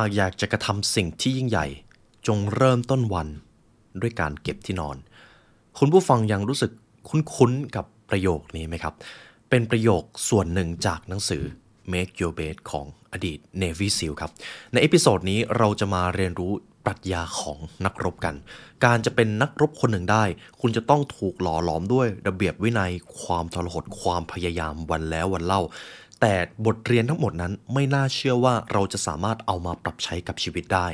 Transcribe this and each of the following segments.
ากอยากจะกระทำสิ่งที่ยิ่งใหญ่ จงเริ่มต้นวันด้วยการเก็บที่นอน คุณผู้ฟังยังรู้สึกคุ้นๆกับประโยคนี้ไหมครับ เป็นประโยคส่วนหนึ่งจากหนังสือ Make Your Bed ของอดีต Navy SEAL ครับ ใน episode นี้เราจะมาเรียนรู้ปรัชญาของนักรบกัน การจะเป็นนักรบคนหนึ่งได้ คุณจะต้องถูกหล่อหลอมด้วยระเบียบวินัย ความทรหดความพยายามวันแล้ววันเล่า แต่บทเรียนทั้งหมดนั้นไม่น่าเชื่อว่าเราจะสามารถเอามาปรับใช้กับชีวิตได้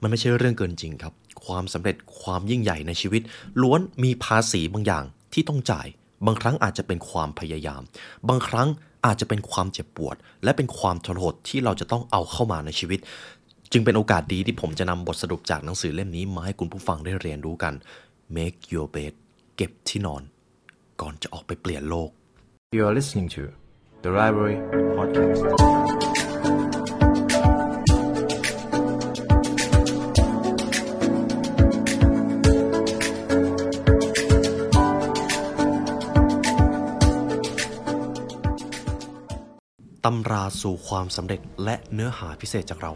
มันไม่ใช่เรื่องเกินจริงครับ ความสำเร็จความยิ่งใหญ่ในชีวิต ล้วนมีภาษีบางอย่างที่ต้องจ่าย บางครั้งอาจจะเป็นความพยายาม บางครั้งอาจจะเป็นความเจ็บปวด และเป็นความทรหดที่เราจะต้องเอาเข้ามาในชีวิต จึงเป็นโอกาสดีที่ผมจะนำบทสรุปจากหนังสือเล่มนี้มาให้คุณผู้ฟังได้เรียนรู้กัน Make your bed เก็บที่นอน ก่อนจะออกไปเปลี่ยนโลก You are listening to the Library Podcast. ตำราสู่ความสำเร็จและเนื้อหาพิเศษจากเรา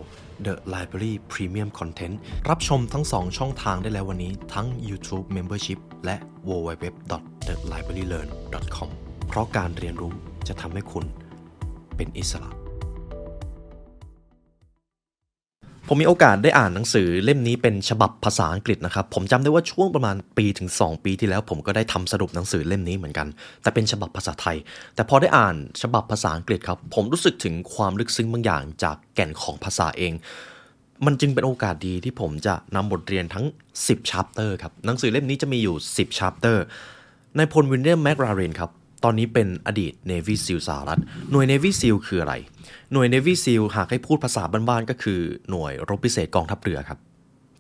The Library Premium Content รับชมทั้ง 2 ช่องทางได้แล้ววันนี้ทั้ง YouTube Membership และ www.thelibrarylearn.com เพราะการเรียนรู้ จะทำให้คุณเป็นอิสระ ผมมีโอกาสได้อ่านหนังสือเล่มนี้เป็นฉบับภาษาอังกฤษนะครับ ผมจำได้ว่าช่วงประมาณปีถึง 2 ปีที่แล้ว ผมก็ได้ทำสรุปหนังสือเล่มนี้เหมือนกัน แต่เป็นฉบับภาษาไทย แต่พอได้อ่านฉบับภาษาอังกฤษครับ ผมรู้สึกถึงความลึกซึ้งบางอย่างจากแก่นของภาษาเองมันจึงเป็นโอกาสดีที่ผมจะนำบทเรียนทั้ง 10 chapter ครับ หนังสือเล่มนี้จะมีอยู่ 10 chapter นายพลวินเลียมแมกราเรนครับ ตอนนี้เป็นอดีต Navy SEAL สหรัฐ หน่วย Navy SEAL คืออะไร หน่วย Navy SEAL หากให้พูดภาษาบ้านๆก็คือหน่วยรบพิเศษกองทัพเรือครับ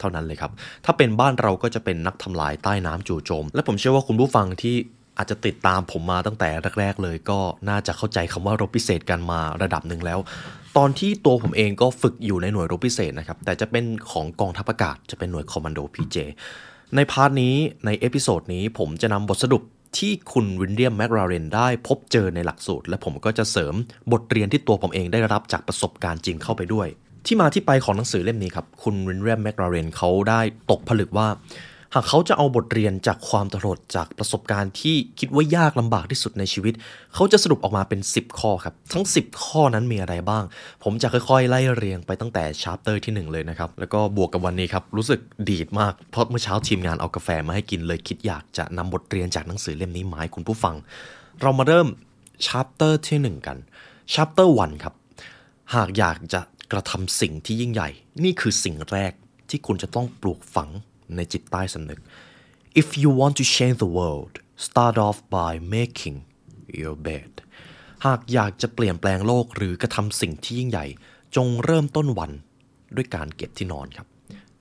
เท่านั้นเลยครับ ถ้าเป็นบ้านเราก็จะเป็นนักทำลายใต้น้ำจู่โจม และผมเชื่อว่าคุณผู้ฟังที่อาจจะติดตามผมมาตั้งแต่แรก ๆ เลยก็น่าจะเข้าใจคำว่ารบพิเศษกันมาระดับหนึ่งแล้ว ตอนที่ตัวผมเองก็ฝึกอยู่ในหน่วยรบพิเศษนะครับ แต่จะเป็นของกองทัพอากาศจะเป็นหน่วยคอมมานโด PJ ใน part นี้ใน episode นี้ผมจะนำบทสรุป ที่คุณวิลเลียมแมคเรเวนได้พบเจอในหลักสูตร และผมก็จะเสริมบทเรียนที่ตัวผมเองได้รับจากประสบการณ์จริงเข้าไปด้วย ที่มาที่ไปของหนังสือเล่มนี้ครับ คุณวิลเลียมแมคเรเวนเขาได้ตกผลึกว่า หากเขาจะเอาบทเรียนจากความตลดจากประสบการณ์ที่คิดว่ายากลำบากที่สุดในชีวิต เขาจะสรุปออกมาเป็น 10 ข้อครับ ทั้ง 10 ข้อนั้นมีอะไรบ้าง ผมจะค่อยๆ ไล่เรียงไปตั้งแต่ chapter ที่ 1 เลยนะครับ แล้วก็บวกกับวันนี้ครับ รู้สึกดีดมาก เพราะเมื่อเช้าทีมงานเอากาแฟมาให้กินเลยคิดอยากจะนำบทเรียนจากหนังสือเล่มนี้มาให้คุณผู้ฟัง เรามาเริ่ม chapter ที่ 1 กัน chapter 1ครับหากอยากจะกระทำสิ่งที่ยิ่งใหญ่ นี่คือสิ่งแรกที่คุณจะต้องปลูกฝัง ในจิตใต้สำนึก If you want to change the world start off by making your bed หากอยากจะเปลี่ยนแปลงโลกหรือกระทำสิ่งที่ยิ่งใหญ่ จงเริ่มต้นวันด้วยการเก็บที่นอนครับ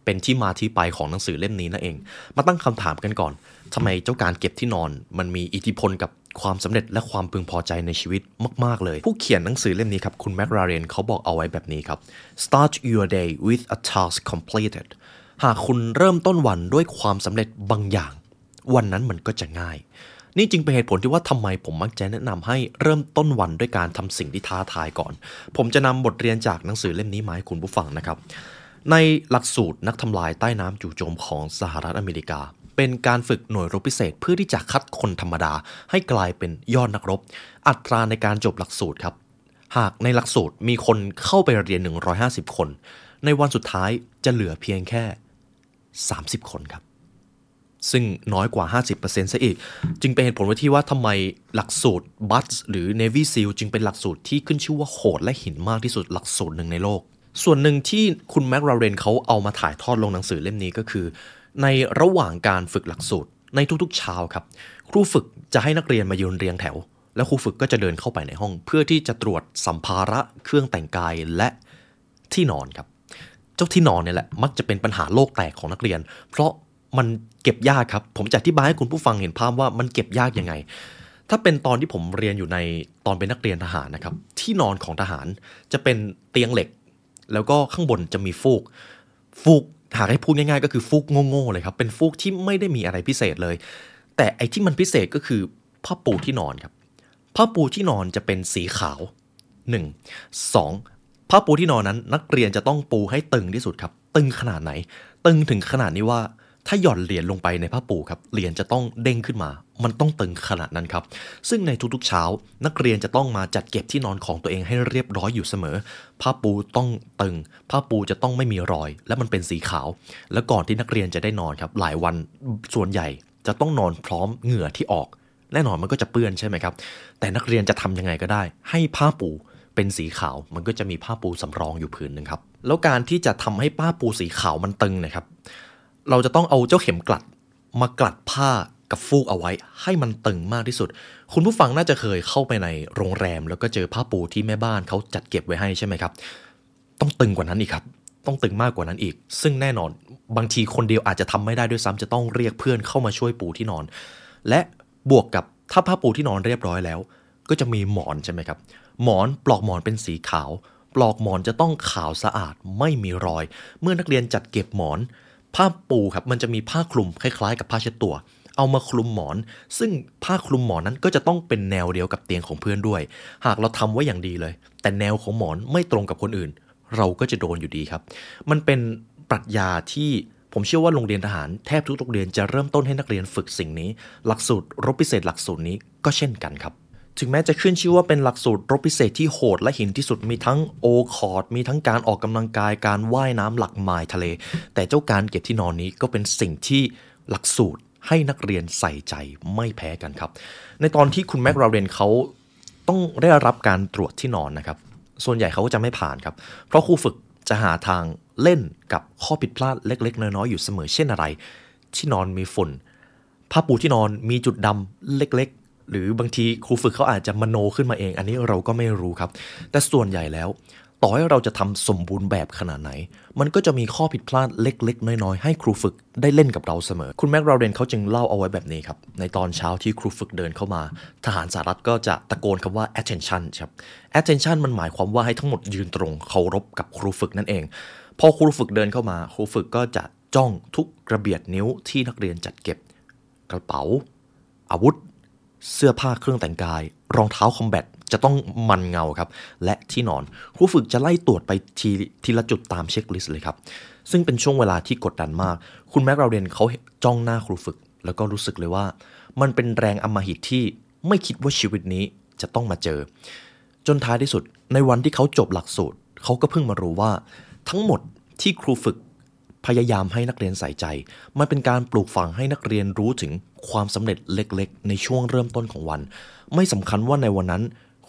เป็นที่มาที่ไปของหนังสือเล่มนี้นั่นเอง มาตั้งคำถามกันก่อนทำไมเจ้าการเก็บที่นอน มันมีอิทธิพลกับความสำเร็จและความพึงพอใจในชีวิตมาก ๆ เลย ผู้เขียนหนังสือเล่มนี้ครับ คุณแมคราเรนเขาบอกเอาไว้แบบนี้ครับ start your day with a task completed หากคุณเริ่มต้นวันด้วยความสำเร็จบางอย่าง วันนั้นมันก็จะง่าย นี่จึงเป็นเหตุผลที่ว่าทำไมผมมักจะแนะนำให้เริ่มต้นวันด้วยการทำสิ่งที่ท้าทายก่อน ผมจะนำบทเรียนจากหนังสือเล่มนี้มาให้คุณผู้ฟังนะครับ ในหลักสูตรนักทำลายใต้น้ำจู่โจมของสหรัฐอเมริกา เป็นการฝึกหน่วยรบพิเศษเพื่อที่จะคัดคนธรรมดา ให้กลายเป็นยอดนักรบ อัตราในการจบหลักสูตรครับ หากในหลักสูตรมีคนเข้าไปเรียน 150 คน ในวันสุดท้ายจะเหลือเพียงแค่ 30 คนครับ ซึ่งน้อยกว่า 50%ซะอีก จึงเป็นเหตุผลว่าที่ว่าทำไมหลักสูตรบัสหรือ Navy SEAL จึงเป็นหลักสูตรที่ขึ้นชื่อว่าโหดและหินมากที่สุดหลักสูตรหนึ่งในโลก ส่วนหนึ่งที่คุณแมคราเรนเขาเอามาถ่ายทอดลงหนังสือเล่มนี้ก็คือ ในระหว่างการฝึกหลักสูตรในทุกๆเช้าครับ ครูฝึกจะให้นักเรียนมายืนเรียงแถว แล้วครูฝึกก็จะเดินเข้าไปในห้อง เพื่อที่จะตรวจสัมภาระเครื่องแต่งกายและที่นอนครับ เจ้าที่นอนเนี่ยแหละมักจะเป็นปัญหาโลกแตกของนักเรียน เพราะมันเก็บยากครับ ผมจะอธิบายให้คุณผู้ฟังเห็นภาพว่ามันเก็บยากยังไง ถ้าเป็นตอนที่ผมเรียนอยู่ในตอนเป็นนักเรียนทหารนะครับ ที่นอนของทหารจะเป็นเตียงเหล็ก แล้วก็ข้างบนจะมีฟูก ฟูกหากให้พูดง่ายๆ ก็คือฟูกโง่ๆเลยครับ เป็นฟูกที่ไม่ได้มีอะไรพิเศษเลย แต่ไอ้ที่มันพิเศษก็คือผ้าปูที่นอนครับ ผ้าปูที่นอนจะเป็นสีขาว 1 2 ผ้าปูที่นอนนั้น นักเรียนจะต้องปูให้ตึงที่สุดครับ ตึงขนาดไหน ตึงถึงขนาดนี้ว่าถ้าหย่อนเหรียญลงไปในผ้าปูครับเหรียญจะต้องเด้งขึ้นมา มันต้องตึงขนาดนั้นครับ ซึ่งในทุกๆเช้า นักเรียนจะต้องมาจัดเก็บที่นอนของตัวเองให้เรียบร้อยอยู่เสมอ ผ้าปูต้องตึง ผ้าปูจะต้องไม่มีรอย และมันเป็นสีขาว แล้วก่อนที่นักเรียนจะได้นอนครับ หลายวันส่วนใหญ่จะต้องนอนพร้อมเหงื่อที่ออก แน่นอนมันก็จะเปื้อนใช่ไหมครับ แต่นักเรียนจะทำยังไงก็ได้ ให้ผ้าปู เป็นสีขาว มันก็จะมีผ้าปูสำรองอยู่ผืนหนึ่งครับ แล้วการที่จะทำให้ผ้าปูสีขาวมันตึงนะครับ เราจะต้องเอาเจ้าเข็มกลัด มากลัดผ้ากับฟูกเอาไว้ให้มันตึงมากที่สุด คุณผู้ฟังน่าจะเคยเข้าไปในโรงแรม แล้วก็เจอผ้าปูที่แม่บ้านเขาจัดเก็บไว้ให้ใช่ไหมครับ ต้องตึงกว่านั้นอีกครับ ต้องตึงมากกว่านั้นอีก ซึ่งแน่นอนบางทีคนเดียวอาจจะทำไม่ได้ด้วยซ้ำจะต้องเรียกเพื่อนเข้ามาช่วยปูที่นอน และบวกกับถ้าผ้าปูที่นอนเรียบร้อยแล้ว ก็จะมีหมอนใช่ไหมครับ หมอนปลอกหมอนเป็นสีขาว ปลอกหมอนจะต้องขาวสะอาดไม่มีรอย เมื่อนักเรียนจัดเก็บหมอน ผ้าปูครับมันจะมีผ้าคลุมคล้ายๆ กับผ้าเช็ดตัว เอามาคลุมหมอน ซึ่งผ้าคลุมหมอนนั้นก็จะต้องเป็นแนวเดียวกับเตียงของเพื่อนด้วย หากเราทำไว้อย่างดีเลย แต่แนวของหมอนไม่ตรงกับคนอื่น เราก็จะโดนอยู่ดีครับ มันเป็นปรัชญาที่ผมเชื่อว่าโรงเรียนทหารแทบทุกโรงเรียนจะเริ่มต้นให้นักเรียนฝึกสิ่งนี้ หลักสูตรรบพิเศษหลักสูตรนี้ก็เช่นกันครับ ถึงแม้จะขึ้นชื่อว่าเป็นหลักสูตรรบพิเศษที่โหดและหินที่สุดมีทั้ง O-Course มีทั้งการออกกำลังกายการว่ายน้ำหลักไมล์ทะเล แต่เจ้าการเก็บที่นอนนี้ก็เป็นสิ่งที่หลักสูตรให้นักเรียนใส่ใจไม่แพ้กันครับ ในตอนที่คุณแม็กราเรนเขาต้องได้รับการตรวจที่นอนนะครับ ส่วนใหญ่เขาก็จะไม่ผ่านครับ เพราะครูฝึกจะหาทางเล่นกับข้อผิดพลาดเล็ก ๆ น้อยๆอยู่เสมอเช่นอะไร ที่นอนมีฝุ่นผ้าปูที่นอนมีจุดดำเล็กๆ หรือบางทีครูฝึกเขาอาจจะมโนขึ้นมาเอง อันนี้เราก็ไม่รู้ครับ แต่ส่วนใหญ่แล้ว ต่อให้เราจะทำสมบูรณ์แบบขนาดไหน มันก็จะมีข้อผิดพลาดเล็ก ๆ น้อย ๆ ให้ครูฝึกได้เล่นกับเราเสมอ คุณแม็กราเรนเขาจึงเล่าเอาไว้แบบนี้ครับ ในตอนเช้าที่ครูฝึกเดินเข้ามา ทหารสหรัฐก็จะตะโกนคำว่า attention ครับ attention มันหมายความว่าให้ทั้งหมดยืนตรงเคารพกับครูฝึกนั่นเอง พอครูฝึกเดินเข้ามา ครูฝึกก็จะจ้องทุกกระเบียดนิ้วที่นักเรียนจัดเก็บ กระเป๋า อาวุธ เสื้อผ้าเครื่องแต่งกาย รองเท้าคอมแบทจะต้องมันเงาครับ และที่นอนครูฝึกจะไล่ตรวจไปทีทีละจุดตามเช็คลิสต์เลยครับ ซึ่งเป็นช่วงเวลาที่กดดันมาก คุณแม็กเราเรนเขาจ้องหน้าครูฝึก แล้วก็รู้สึกเลยว่า มันเป็นแรงอมหิตที่ไม่คิดว่าชีวิตนี้จะต้องมาเจอ จนท้ายที่สุดในวันที่เขาจบหลักสูตรเขาก็เพิ่งมารู้ว่า ทั้งหมดที่ครูฝึก พยายามให้นักเรียนใส่ใจ มันเป็นการปลูกฝังให้นักเรียนรู้ถึงความสำเร็จเล็กๆ ในช่วงเริ่มต้นของวัน ไม่สำคัญว่าในวันนั้น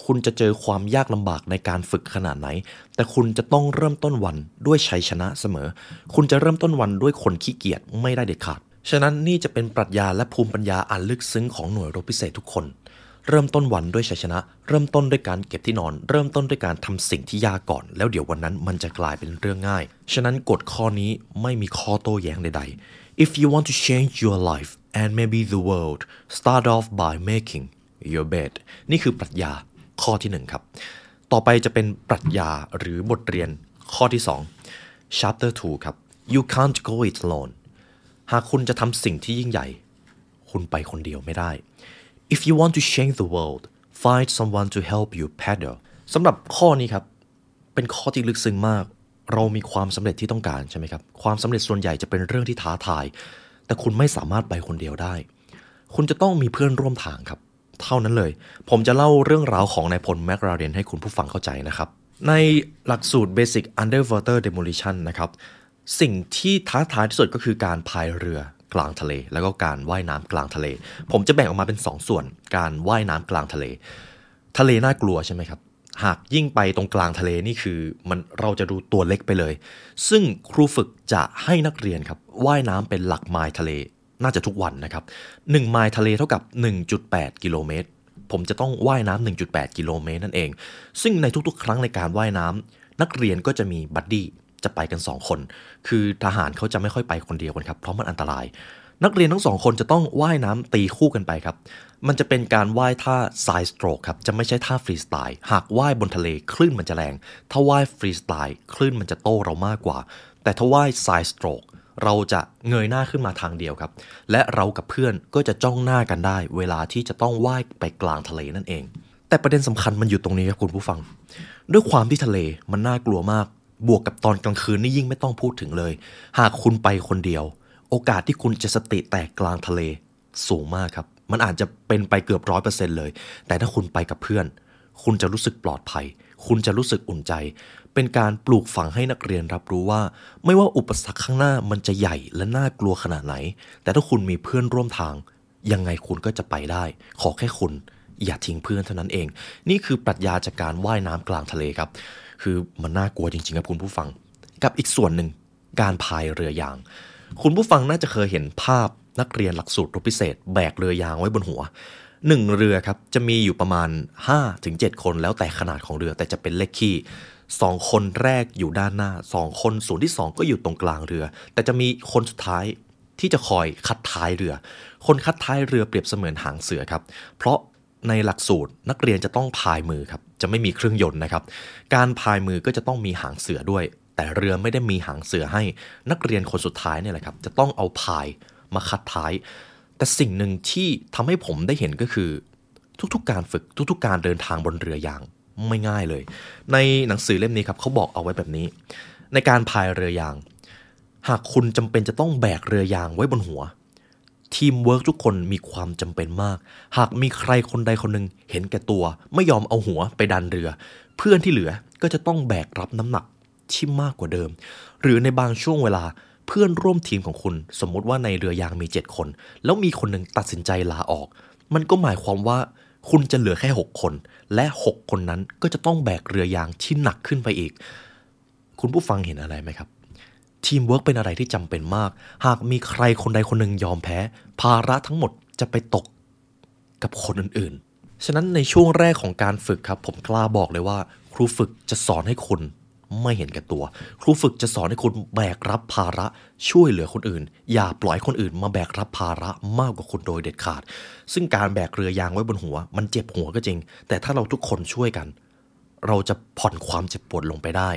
คุณจะเจอความยากลำบากในการฝึกขนาดไหน แต่คุณจะต้องเริ่มต้นวันด้วยชัยชนะเสมอ คุณจะเริ่มต้นวันด้วยคนขี้เกียจไม่ได้เด็ดขาด ฉะนั้นนี่จะเป็นปรัชญาและภูมิปัญญาอันลึกซึ้งของหน่วยรบพิเศษทุกคน เริ่มต้นวันด้วยชัยชนะ เริ่มต้นด้วยการเก็บที่นอน เริ่มต้นด้วยการทำสิ่งที่ยากก่อน แล้วเดี๋ยววันนั้นมันจะกลายเป็นเรื่องง่าย ฉะนั้นกฎข้อนี้ไม่มีข้อโต้แย้งใดๆ If you want to change your life and maybe the world start off by making your bed นี่คือปรัชญาข้อที่หนึ่งครับ ต่อไปจะเป็นปรัชญาหรือบทเรียนข้อที่สอง chapter 2 ครับ you can't go it alone หากคุณจะทำสิ่งที่ยิ่งใหญ่ คุณไปคนเดียวไม่ได้ If you want to change the world find someone to help you paddle สำหรับข้อนี้ครับ เป็นข้อที่ลึกซึ้งมาก เรามีความสำเร็จที่ต้องการใช่ไหมครับ ความสำเร็จส่วนใหญ่จะเป็นเรื่องที่ท้าทาย แต่คุณไม่สามารถไปคนเดียวได้ คุณจะต้องมีเพื่อนร่วมทางครับ เท่านั้นเลย ผมจะเล่าเรื่องราวของนายพลแมกราเรนให้คุณผู้ฟังเข้าใจนะครับ ในหลักสูตร Basic Underwater Demolition นะครับ สิ่งที่ท้าทายที่สุดก็คือการพายเรือ กลางทะเล แล้วก็การว่ายน้ำกลางทะเล ผมจะแบ่งออกมาเป็น 2ส่วน การว่ายน้ำกลางทะเล ทะเลน่ากลัวใช่ไหมครับ หากยิ่งไปตรงกลางทะเลนี่คือมันเราจะดูตัวเล็กไปเลย ซึ่งครูฝึกจะให้นักเรียนครับว่ายน้ำเป็นหลักไมล์ทะเล น่าจะทุกวันนะครับ1ไมล์ทะเลเท่ากับ 1.8 กิโลเมตรผมจะต้องว่ายน้ำ1.8 กิโลเมตรนั่นเอง ซึ่งในทุกๆ ครั้งในการว่ายน้ำนักเรียนก็จะมีบัดดี้ จะไปกัน 2 คน คือทหารเขาจะไม่ค่อยไปคนเดียวกันครับเพราะมันอันตราย นักเรียนทั้งสองคนจะต้องว่ายน้ำตีคู่กันไปครับ มันจะเป็นการว่ายท่า sidestroke ครับจะไม่ใช่ท่าฟรีสไตล์หากว่ายบนทะเลคลื่นมันจะแรง ถ้าว่ายฟรีสไตล์คลื่นมันจะโต้เรามากกว่า แต่ถ้าว่ายไซสโตรกเราจะเงยหน้าขึ้นมาทางเดียวครับ และเรากับเพื่อนก็จะจ้องหน้ากันได้ เวลาที่จะต้องว่ายไปกลางทะเลนั่นเอง แต่ประเด็นสำคัญมันอยู่ตรงนี้ครับคุณผู้ฟัง ด้วยความที่ทะเลมันน่ากลัวมาก บวกกับตอนกลางคืนนี่ยิ่งไม่ต้องพูดถึงเลย หากคุณไปคนเดียว โอกาสที่คุณจะสติแตกกลางทะเลสูงมากครับ มันอาจจะเป็นไปเกือบร้อยเปอร์เซ็นต์เลย แต่ถ้าคุณไปกับเพื่อน คุณจะรู้สึกปลอดภัย คุณจะรู้สึกอุ่นใจ เป็นการปลูกฝังให้นักเรียนรับรู้ว่า ไม่ว่าอุปสรรคข้างหน้ามันจะใหญ่และน่ากลัวขนาดไหน แต่ถ้าคุณมีเพื่อนร่วมทาง ยังไงคุณก็จะไปได้ ขอแค่คุณ อย่าทิ้งเพื่อนเท่านั้นเอง นี่คือปรัชญาจากการว่ายน้ำกลางทะเลครับ คือมันน่ากลัวจริงๆครับคุณผู้ฟัง กับอีกส่วนหนึ่งการพายเรือยาง คุณผู้ฟังน่าจะเคยเห็นภาพนักเรียนหลักสูตรรบพิเศษ แบกเรือยางไว้บนหัวหนึ่งเรือครับจะมีอยู่ประมาณ 5-7 คนแล้วแต่ขนาดของเรือแต่จะเป็นเลขคี่สองคนแรกอยู่ด้านหน้าสองคนส่วนที่สองก็อยู่ตรงกลางเรือ แต่จะมีคนสุดท้ายที่จะคอยคัดท้ายเรือ คนคัดท้ายเรือเปรียบเสมือนหางเสือครับ เพราะ ในหลักสูตรนักเรียนจะต้องพายมือครับจะไม่มีเครื่องยนต์นะครับ การพายมือก็จะต้องมีหางเสือด้วย แต่เรือไม่ได้มีหางเสือให้ นักเรียนคนสุดท้ายเนี่ยแหละครับ จะต้องเอาพายมาคัดท้าย แต่สิ่งหนึ่งที่ทำให้ผมได้เห็นก็คือ ทุกๆ การฝึกทุกๆ การเดินทางบนเรือยางไม่ง่ายเลย ในหนังสือเล่มนี้ครับเขาบอกเอาไว้แบบนี้ ในการพายเรือยาง หากคุณจำเป็นจะต้องแบกเรือยางไว้บนหัว ทีมเวิร์กทุกคนมีความจำเป็นมาก หากมีใครคนใดคนหนึ่งเห็นแก่ตัว ไม่ยอมเอาหัวไปดันเรือ เพื่อนที่เหลือก็จะต้องแบกรับน้ำหนักที่มากกว่าเดิม หรือในบางช่วงเวลาเพื่อนร่วมทีมของคุณ สมมุติว่าในเรือยางมี 7 คน แล้วมีคนหนึ่งตัดสินใจลาออก มันก็หมายความว่าคุณจะเหลือแค่ 6 คน และ 6 คนนั้นก็จะต้องแบกเรือยางที่หนักขึ้นไปอีก คุณผู้ฟังเห็นอะไรไหมครับ ทีมเวิร์กเป็นอะไรที่จำเป็นมาก หากมีใครคนใดคนหนึ่งยอมแพ้ ภาระทั้งหมดจะไปตกกับคนอื่นๆ ฉะนั้นในช่วงแรกของการฝึกครับ ผมกล้าบอกเลยว่า ครูฝึกจะสอนให้คุณไม่เห็นแก่ตัว ครูฝึกจะสอนให้คุณแบกรับภาระช่วยเหลือคนอื่น อย่าปล่อยคนอื่น มาแบกรับภาระมากกว่าคุณโดยเด็ดขาด ซึ่งการแบกเรือยางไว้บนหัว มันเจ็บหัวก็จริง แต่ถ้าเราทุกคนช่วยกัน เราจะผ่อนความเจ็บปวดลงไปได้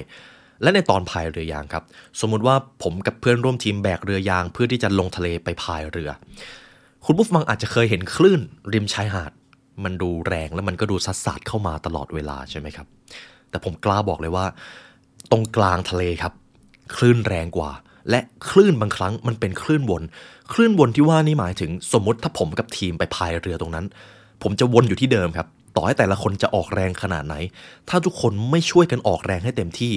และในตอนพายเรือยางครับ สมมุติว่าผมกับเพื่อนร่วมทีมแบกเรือยางเพื่อที่จะลงทะเลไปพายเรือ คุณผู้ฟังอาจจะเคยเห็นคลื่นริมชายหาด มันดูแรงแล้วมันก็ดูซัดสาดเข้ามาตลอดเวลาใช่ไหมครับ แต่ผมกล้าบอกเลยว่า ตรงกลางทะเลครับ คลื่นแรงกว่า และคลื่นบางครั้งมันเป็นคลื่นวน คลื่นวนที่ว่านี่หมายถึงสมมติถ้าผมกับทีมไปพายเรือตรงนั้น ผมจะวนอยู่ที่เดิมครับ ต่อให้แต่ละคนจะออกแรงขนาดไหน ถ้าทุกคนไม่ช่วยกันออกแรงให้เต็มที่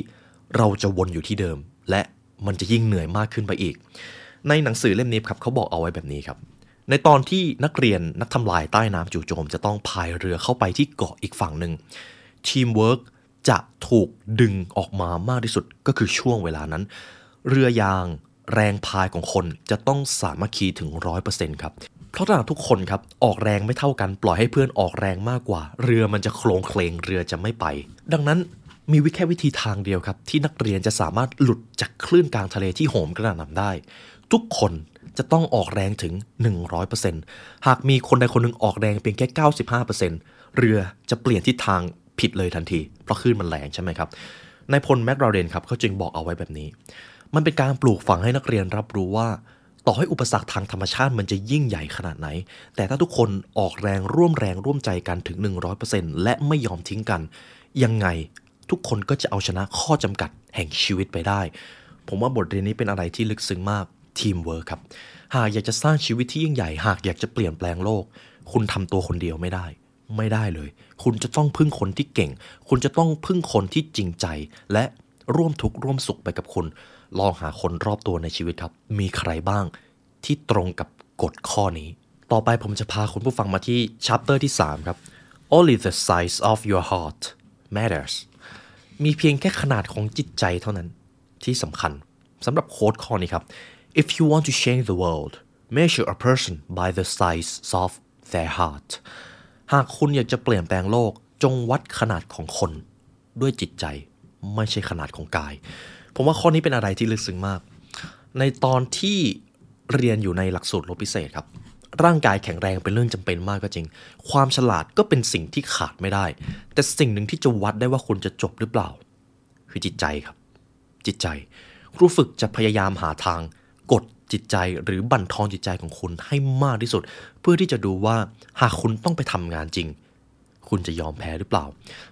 เราจะวนอยู่ที่เดิม และมันจะยิ่งเหนื่อยมากขึ้นไปอีก ในหนังสือเล่มนี้ครับเขาบอกเอาไว้แบบนี้ครับ ในตอนที่นักเรียนนักทำลายใต้น้ำจู่โจม จะต้องพายเรือเข้าไปที่เกาะอีกฝั่งหนึ่งทีมเวิร์กจะถูกดึงออกมามากที่สุดก็คือช่วงเวลานั้น เรือยางแรงพายของคนจะต้องสามัคคีถึงร้อยเปอร์เซ็นต์ครับ เพราะถ้าทุกคนครับ ออกแรงไม่เท่ากัน ปล่อยให้เพื่อนออกแรงมากกว่า เรือมันจะโคลงเคลงเรือจะไม่ไป ดังนั้น มีวิแค่วิธีทางเดียวครับ ที่นักเรียนจะสามารถหลุดจากคลื่นกลางทะเลที่โหมกระหน่ำได้ ทุกคนจะต้องออกแรงถึง 100%หากมีคนใดคนหนึ่งออกแรงเพียงแค่ 95%เรือจะเปลี่ยนทิศทางผิดเลยทันที เพราะคลื่นมันแรงใช่ไหมครับนายพลแมกราเดนครับเขาจึงบอกเอาไว้แบบนี้ มันเป็นการปลูกฝังให้นักเรียนรับรู้ว่า ต่อให้อุปสรรคทางธรรมชาติมันจะยิ่งใหญ่ขนาดไหน แต่ถ้าทุกคนออกแรงร่วมแรงร่วมใจกันถึง 100%และไม่ยอมทิ้งกัน ยังไง ทุกคนก็จะเอาชนะข้อจำกัดแห่งชีวิตไปได้ ผมว่าบทเรียนนี้เป็นอะไรที่ลึกซึ้งมากทีมเวิร์คครับ หากอยากจะสร้างชีวิตที่ยิ่งใหญ่ หากอยากจะเปลี่ยนแปลงโลก คุณทำตัวคนเดียวไม่ได้ ไม่ได้เลย คุณจะต้องพึ่งคนที่เก่ง คุณจะต้องพึ่งคนที่จริงใจ และร่วมทุกข์ร่วมสุขไปกับคุณ ลองหาคนรอบตัวในชีวิตครับ มีใครบ้างที่ตรงกับกฎข้อนี้ ต่อไปผมจะพาคุณผู้ฟังมาที่ชัปเตอร์ที่ 3 ครับ Only the size of your heart matters มีเพียงแค่ขนาดของจิตใจเท่านั้นที่สำคัญสำหรับโค้ดข้อนี้ครับ If you want to change the world measure a person by the size of their heart หากคุณอยากจะเปลี่ยนแปลงโลกจงวัดขนาดของคน ด้วยจิตใจไม่ใช่ขนาดของกาย ผมว่าข้อนี้เป็นอะไรที่ลึกซึ้งมาก ในตอนที่เรียนอยู่ในหลักสูตรรบพิเศษครับ ร่างกายแข็งแรงเป็นเรื่องจำเป็นมากก็จริง ความฉลาดก็เป็นสิ่งที่ขาดไม่ได้ แต่สิ่งหนึ่งที่จะวัดได้ว่าคุณจะจบหรือเปล่า คือจิตใจครับ จิตใจ ครูฝึกจะพยายามหาทาง กดจิตใจหรือบั่นทอนจิตใจของคุณให้มากที่สุด เพื่อที่จะดูว่าหากคุณต้องไปทำงานจริง คุณจะยอมแพ้หรือเปล่า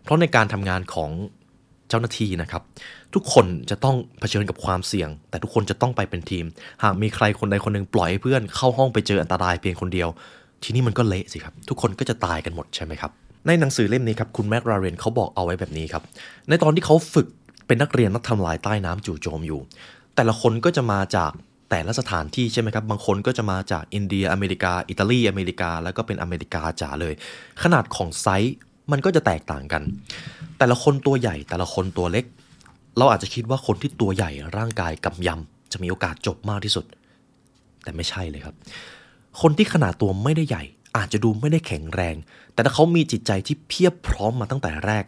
เพราะในการทำงานของเจ้าหน้าที่นะครับ ทุกคนจะต้องเผชิญกับความเสี่ยง แต่ทุกคนจะต้องไปเป็นทีม หากมีใครคนใดคนหนึ่งปล่อยให้เพื่อนเข้าห้องไปเจออันตรายเพียงคนเดียว ทีนี้มันก็เละสิครับ ทุกคนก็จะตายกันหมดใช่ไหมครับ ในหนังสือเล่มนี้ครับคุณแม็กราเรนเขาบอกเอาไว้แบบนี้ครับ ในตอนที่เขาฝึกเป็นนักเรียนนักทำลายใต้น้ำจู่โจมอยู่ แต่ละคนก็จะมาจากแต่ละสถานที่ใช่ไหมครับ บางคนก็จะมาจากอินเดียอเมริกา อิตาลีอเมริกา แล้วก็เป็นอเมริกาจ๋าเลย ขนาดของไซส์มันก็จะแตกต่างกัน แต่ละคนตัวใหญ่แต่ละคนตัวเล็ก เราอาจจะคิดว่าคนที่ตัวใหญ่ร่างกายกำยำจะมีโอกาสจบมากที่สุด แต่ไม่ใช่เลยครับ คนที่ขนาดตัวไม่ได้ใหญ่ อาจจะดูไม่ได้แข็งแรง แต่ถ้าเขามีจิตใจที่เพียบพร้อมมาตั้งแต่แรก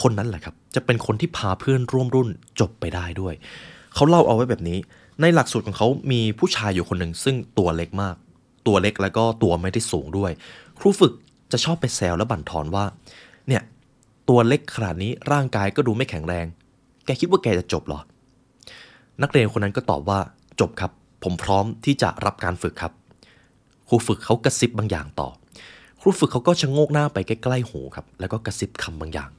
คนนั้นแหละครับ จะเป็นคนที่พาเพื่อนร่วมรุ่นจบไปได้ด้วย เขาเล่าเอาไว้แบบนี้ ในหลักสูตรของเขามีผู้ชายอยู่คนหนึ่งซึ่งตัวเล็กมาก ตัวเล็กแล้วก็ตัวไม่ได้สูงด้วย ครูฝึกจะชอบไปแซวและบั่นทอนว่า เนี่ยตัวเล็กขนาดนี้ร่างกายก็ดูไม่แข็งแรง กคิดว่าแกจะจบเหรอ นักเรียนคนนั้นก็ตอบว่าจบครับ ผมพร้อมที่จะรับการฝึกครับ ครูฝึกเขากระซิบบางอย่างต่อ ครูฝึกเขาก็ชะโงกหน้าไปใกล้ๆหูครับ แล้วก็กระซิบคำบางอย่าง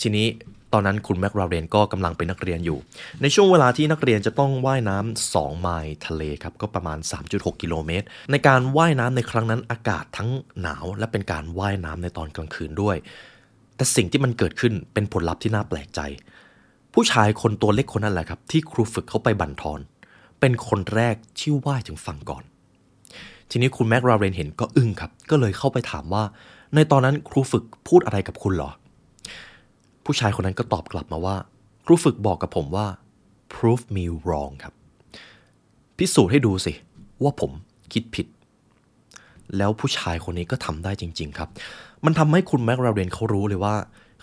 ทีนี้ตอนนั้นคุณแมคราเรนก็กำลังเป็นนักเรียนอยู่ ในช่วงเวลาที่นักเรียนจะต้องว่ายน้ำ2ไมล์ทะเลครับ ก็ประมาณ 3.6 กิโลเมตร ในการว่ายน้ำในครั้งนั้นอากาศทั้งหนาว และเป็นการว่ายน้ำในตอนกลางคืนด้วย แต่สิ่งที่มันเกิดขึ้นเป็นผลลัพธ์ที่น่าแปลกใจ ผู้ชายคนตัวเล็กคนนั้นแหละครับ ที่ครูฝึกเขาไปบั่นทอน เป็นคนแรกที่ว่ายถึงฝั่งก่อน ทีนี้คุณแม็กราเรนเห็นก็อึ้งครับ ก็เลยเข้าไปถามว่า ในตอนนั้นครูฝึกพูดอะไรกับคุณเหรอ ผู้ชายคนนั้นก็ตอบกลับมาว่า ครูฝึกบอกกับผมว่า prove me wrong ครับ พิสูจน์ให้ดูสิ ว่าผมคิดผิด แล้วผู้ชายคนนี้ก็ทำได้จริง ๆ ครับ มันทำให้คุณแม็กราเรนเขารู้เลยว่า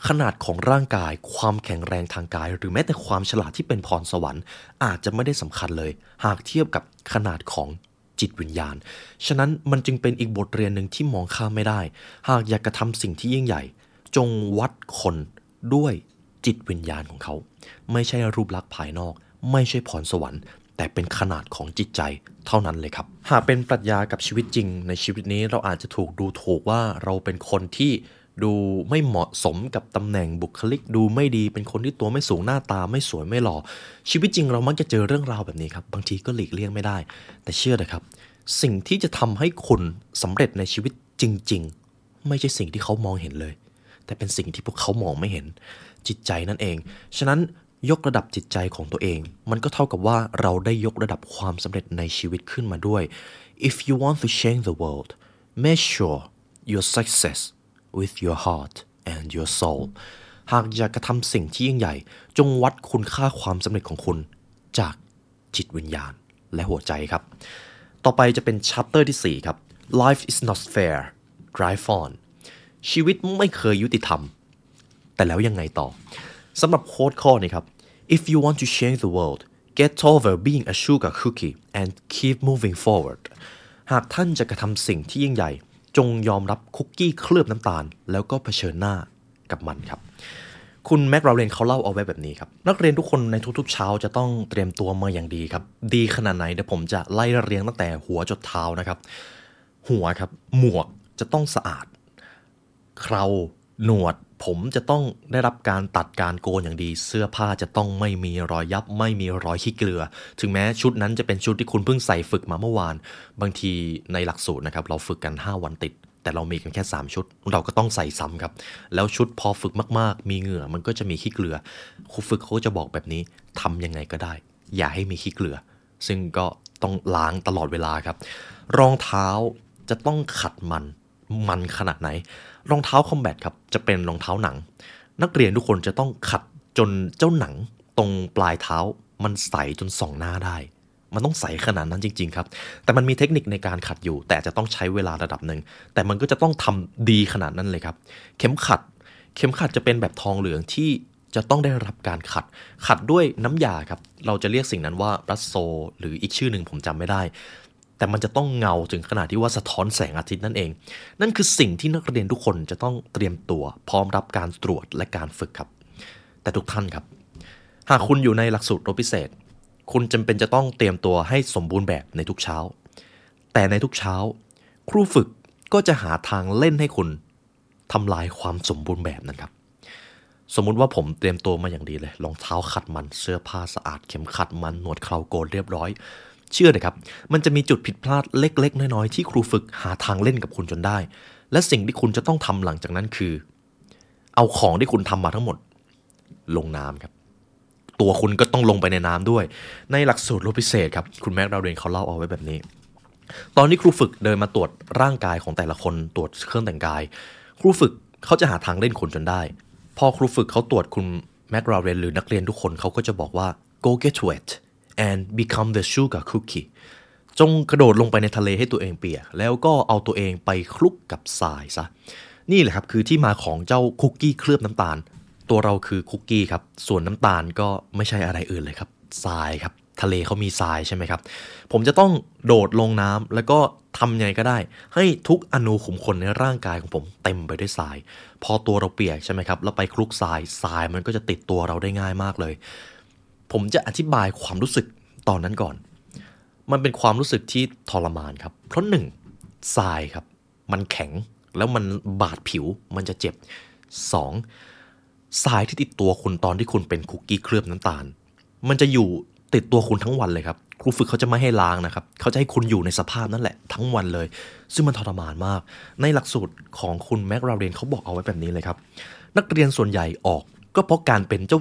ขนาดของร่างกาย ความแข็งแรงทางกาย หรือแม้แต่ความฉลาดที่เป็นพรสวรรค์ อาจจะไม่ได้สำคัญเลย หากเทียบกับขนาดของจิตวิญญาณ ฉะนั้นมันจึงเป็นอีกบทเรียนหนึ่งที่มองข้ามไม่ได้ หากอยากกระทำสิ่งที่ยิ่งใหญ่ จงวัดคนด้วยจิตวิญญาณของเขา ไม่ใช่รูปลักษณ์ภายนอก ไม่ใช่พรสวรรค์ แต่เป็นขนาดของจิตใจเท่านั้นเลยครับ หากเป็นปรัชญากับชีวิตจริง ในชีวิตนี้เราอาจจะถูกดูถูกว่าเราเป็นคนที่ ดูไม่เหมาะสมกับตำแหน่งบุคลิก ดูไม่ดีเป็นคนที่ตัวไม่สูงหน้าตาไม่สวยไม่หล่อ ชีวิตจริงเรามักจะเจอเรื่องราวแบบนี้ครับบางทีก็หลีกเลี่ยงไม่ได้ แต่เชื่อเลยครับ สิ่งที่จะทำให้คุณสำเร็จในชีวิตจริง ๆ ไม่ใช่สิ่งที่เขามองเห็นเลย แต่เป็นสิ่งที่พวกเขามองไม่เห็น จิตใจนั่นเอง ฉะนั้นยกระดับจิตใจของตัวเอง มันก็เท่ากับว่าเราได้ยกระดับความสำเร็จในชีวิตขึ้นมาด้วย if you want to change the world make sure your success with your heart and your soul หากอยากกระทำสิ่งที่ยิ่งใหญ่ จงวัดคุณค่าความสำเร็จของคุณ จากจิตวิญญาณและหัวใจครับ ต่อไปจะเป็นชัปเตอร์ที่ 4 ครับ life is not fair drive on ชีวิตไม่เคยยุติธรรม แต่แล้วยังไงต่อสำหรับโค้ดข้อนี้ครับ if you want to change the world get over being a sugar cookie and keep moving forward หากท่านจะกระทำสิ่งที่ยิ่งใหญ่ จงยอมรับคุกกี้เคลือบน้ำตาล แล้วก็เผชิญหน้ากับมันครับ คุณแม็กราเรนเขาเล่าเอาไว้แบบนี้ครับ นักเรียนทุกคนในทุกๆเช้าจะต้องเตรียมตัวมาอย่างดีครับ ดีขนาดไหนเดี๋ยวผมจะไล่เรียงตั้งแต่หัวจดเท้านะครับ หัวครับ หมวกจะต้องสะอาด เคราหนวด ผมจะต้องได้รับการตัดการโกนอย่างดี เสื้อผ้าจะต้องไม่มีรอยยับ ไม่มีรอยขี้เกลือ ถึงแม้ชุดนั้นจะเป็นชุดที่คุณเพิ่งใส่ฝึกมาเมื่อวาน บางทีในหลักสูตรนะครับเราฝึกกัน 5 วันติด แต่เรามีกันแค่ 3 ชุด เราก็ต้องใส่ซ้ำครับ แล้วชุดพอฝึกมากๆ มีเหงื่อมันก็จะมีขี้เกลือครูฝึกเขาจะบอกแบบนี้ทำยังไงก็ได้ อย่าให้มีขี้เกลือ ซึ่งก็ต้องล้างตลอดเวลาครับ รองเท้าจะต้องขัดมันมันขนาดไหน รองเท้าคอมแบทครับจะเป็นรองเท้าหนัง นักเรียนทุกคนจะต้องขัดจนเจ้าหนังตรงปลายเท้า มันใสจนส่องหน้าได้ มันต้องใสขนาดนั้นจริง ๆ ครับ แต่มันมีเทคนิคในการขัดอยู่ แต่จะต้องใช้เวลาระดับหนึ่ง แต่มันก็จะต้องทำดีขนาดนั้นเลยครับ เข็มขัด เข็มขัดจะเป็นแบบทองเหลืองที่จะต้องได้รับการขัด ขัดด้วยน้ำยาครับ เราจะเรียกสิ่งนั้นว่ารัสโซ หรืออีกชื่อหนึ่งผมจำไม่ได้ แต่มันจะต้องเงาถึงขนาดที่ว่าสะท้อนแสงอาทิตย์นั่นเอง นั่นคือสิ่งที่นักเรียนทุกคนจะต้องเตรียมตัว พร้อมรับการตรวจและการฝึกครับ แต่ทุกท่านครับ หากคุณอยู่ในหลักสูตรรบพิเศษ คุณจำเป็นจะต้องเตรียมตัวให้สมบูรณ์แบบในทุกเช้า แต่ในทุกเช้า ครูฝึกก็จะหาทางเล่นให้คุณทำลายความสมบูรณ์แบบนั้นครับ สมมุติว่าผมเตรียมตัวมาอย่างดีเลยรองเท้าขัดมันเสื้อผ้าสะอาดเข็มขัดมันหนวดเคราโกนเรียบร้อย เชื่อเลยครับ มันจะมีจุดผิดพลาดเล็ก ๆ น้อย ๆ ที่ครูฝึกหาทางเล่นกับคุณจนได้ และสิ่งที่คุณจะต้องทำหลังจากนั้นคือ เอาของที่คุณทำมาทั้งหมด ลงน้ำครับ ตัวคุณก็ต้องลงไปในน้ำด้วย ในหลักสูตรรพิเศษครับ คุณแม็กดาวเรนเขาเล่าเอาไว้แบบนี้ ตอนที่ครูฝึกเดินมาตรวจร่างกายของแต่ละคนตรวจเครื่องแต่งกาย ครูฝึกเขาจะหาทางเล่นคุณจนได้ พอครูฝึกเขาตรวจคุณแม็กดาวเรนหรือนักเรียนทุกคนเขาก็จะบอกว่า go get wet and become the sugar cookie จงกระโดดลงไปในทะเลให้ตัวเองเปียก แล้วก็เอาตัวเองไปคลุกกับทรายซะ นี่แหละครับคือที่มาของเจ้าคุกกี้เคลือบน้ำตาล ตัวเราคือคุกกี้ครับ ส่วนน้ำตาลก็ไม่ใช่อะไรอื่นเลยครับ ทรายครับ ทะเลเขามีทรายใช่ไหมครับ ผมจะต้องโดดลงน้ำแล้วก็ทำยังไงก็ได้ ให้ทุกอนูขุมขนในร่างกายของผมเต็มไปด้วยทราย พอตัวเราเปียกใช่ไหมครับ แล้วไปคลุกทราย ทรายมันก็จะติดตัวเราได้ง่ายมากเลย ผมจะอธิบายความรู้สึกตอนนั้นก่อน มันเป็นความรู้สึกที่ทรมานครับ เพราะหนึ่งทรายครับ มันแข็งแล้วมันบาดผิวมันจะเจ็บสองทรายที่ติดตัวคุณตอนที่คุณเป็นคุกกี้เคลือบน้ำตาล มันจะอยู่ติดตัวคุณทั้งวันเลยครับ ครูฝึกเขาจะไม่ให้ล้างนะครับ เขาจะให้คุณอยู่ในสภาพนั่นแหละทั้งวันเลย ซึ่งมันทรมานมาก ในหลักสูตรของคุณแม็กราเรนเขาบอกเอาไว้แบบนี้เลยครับ นักเรียนส่วนใหญ่ออกก็เพราะการเป็นเจ้า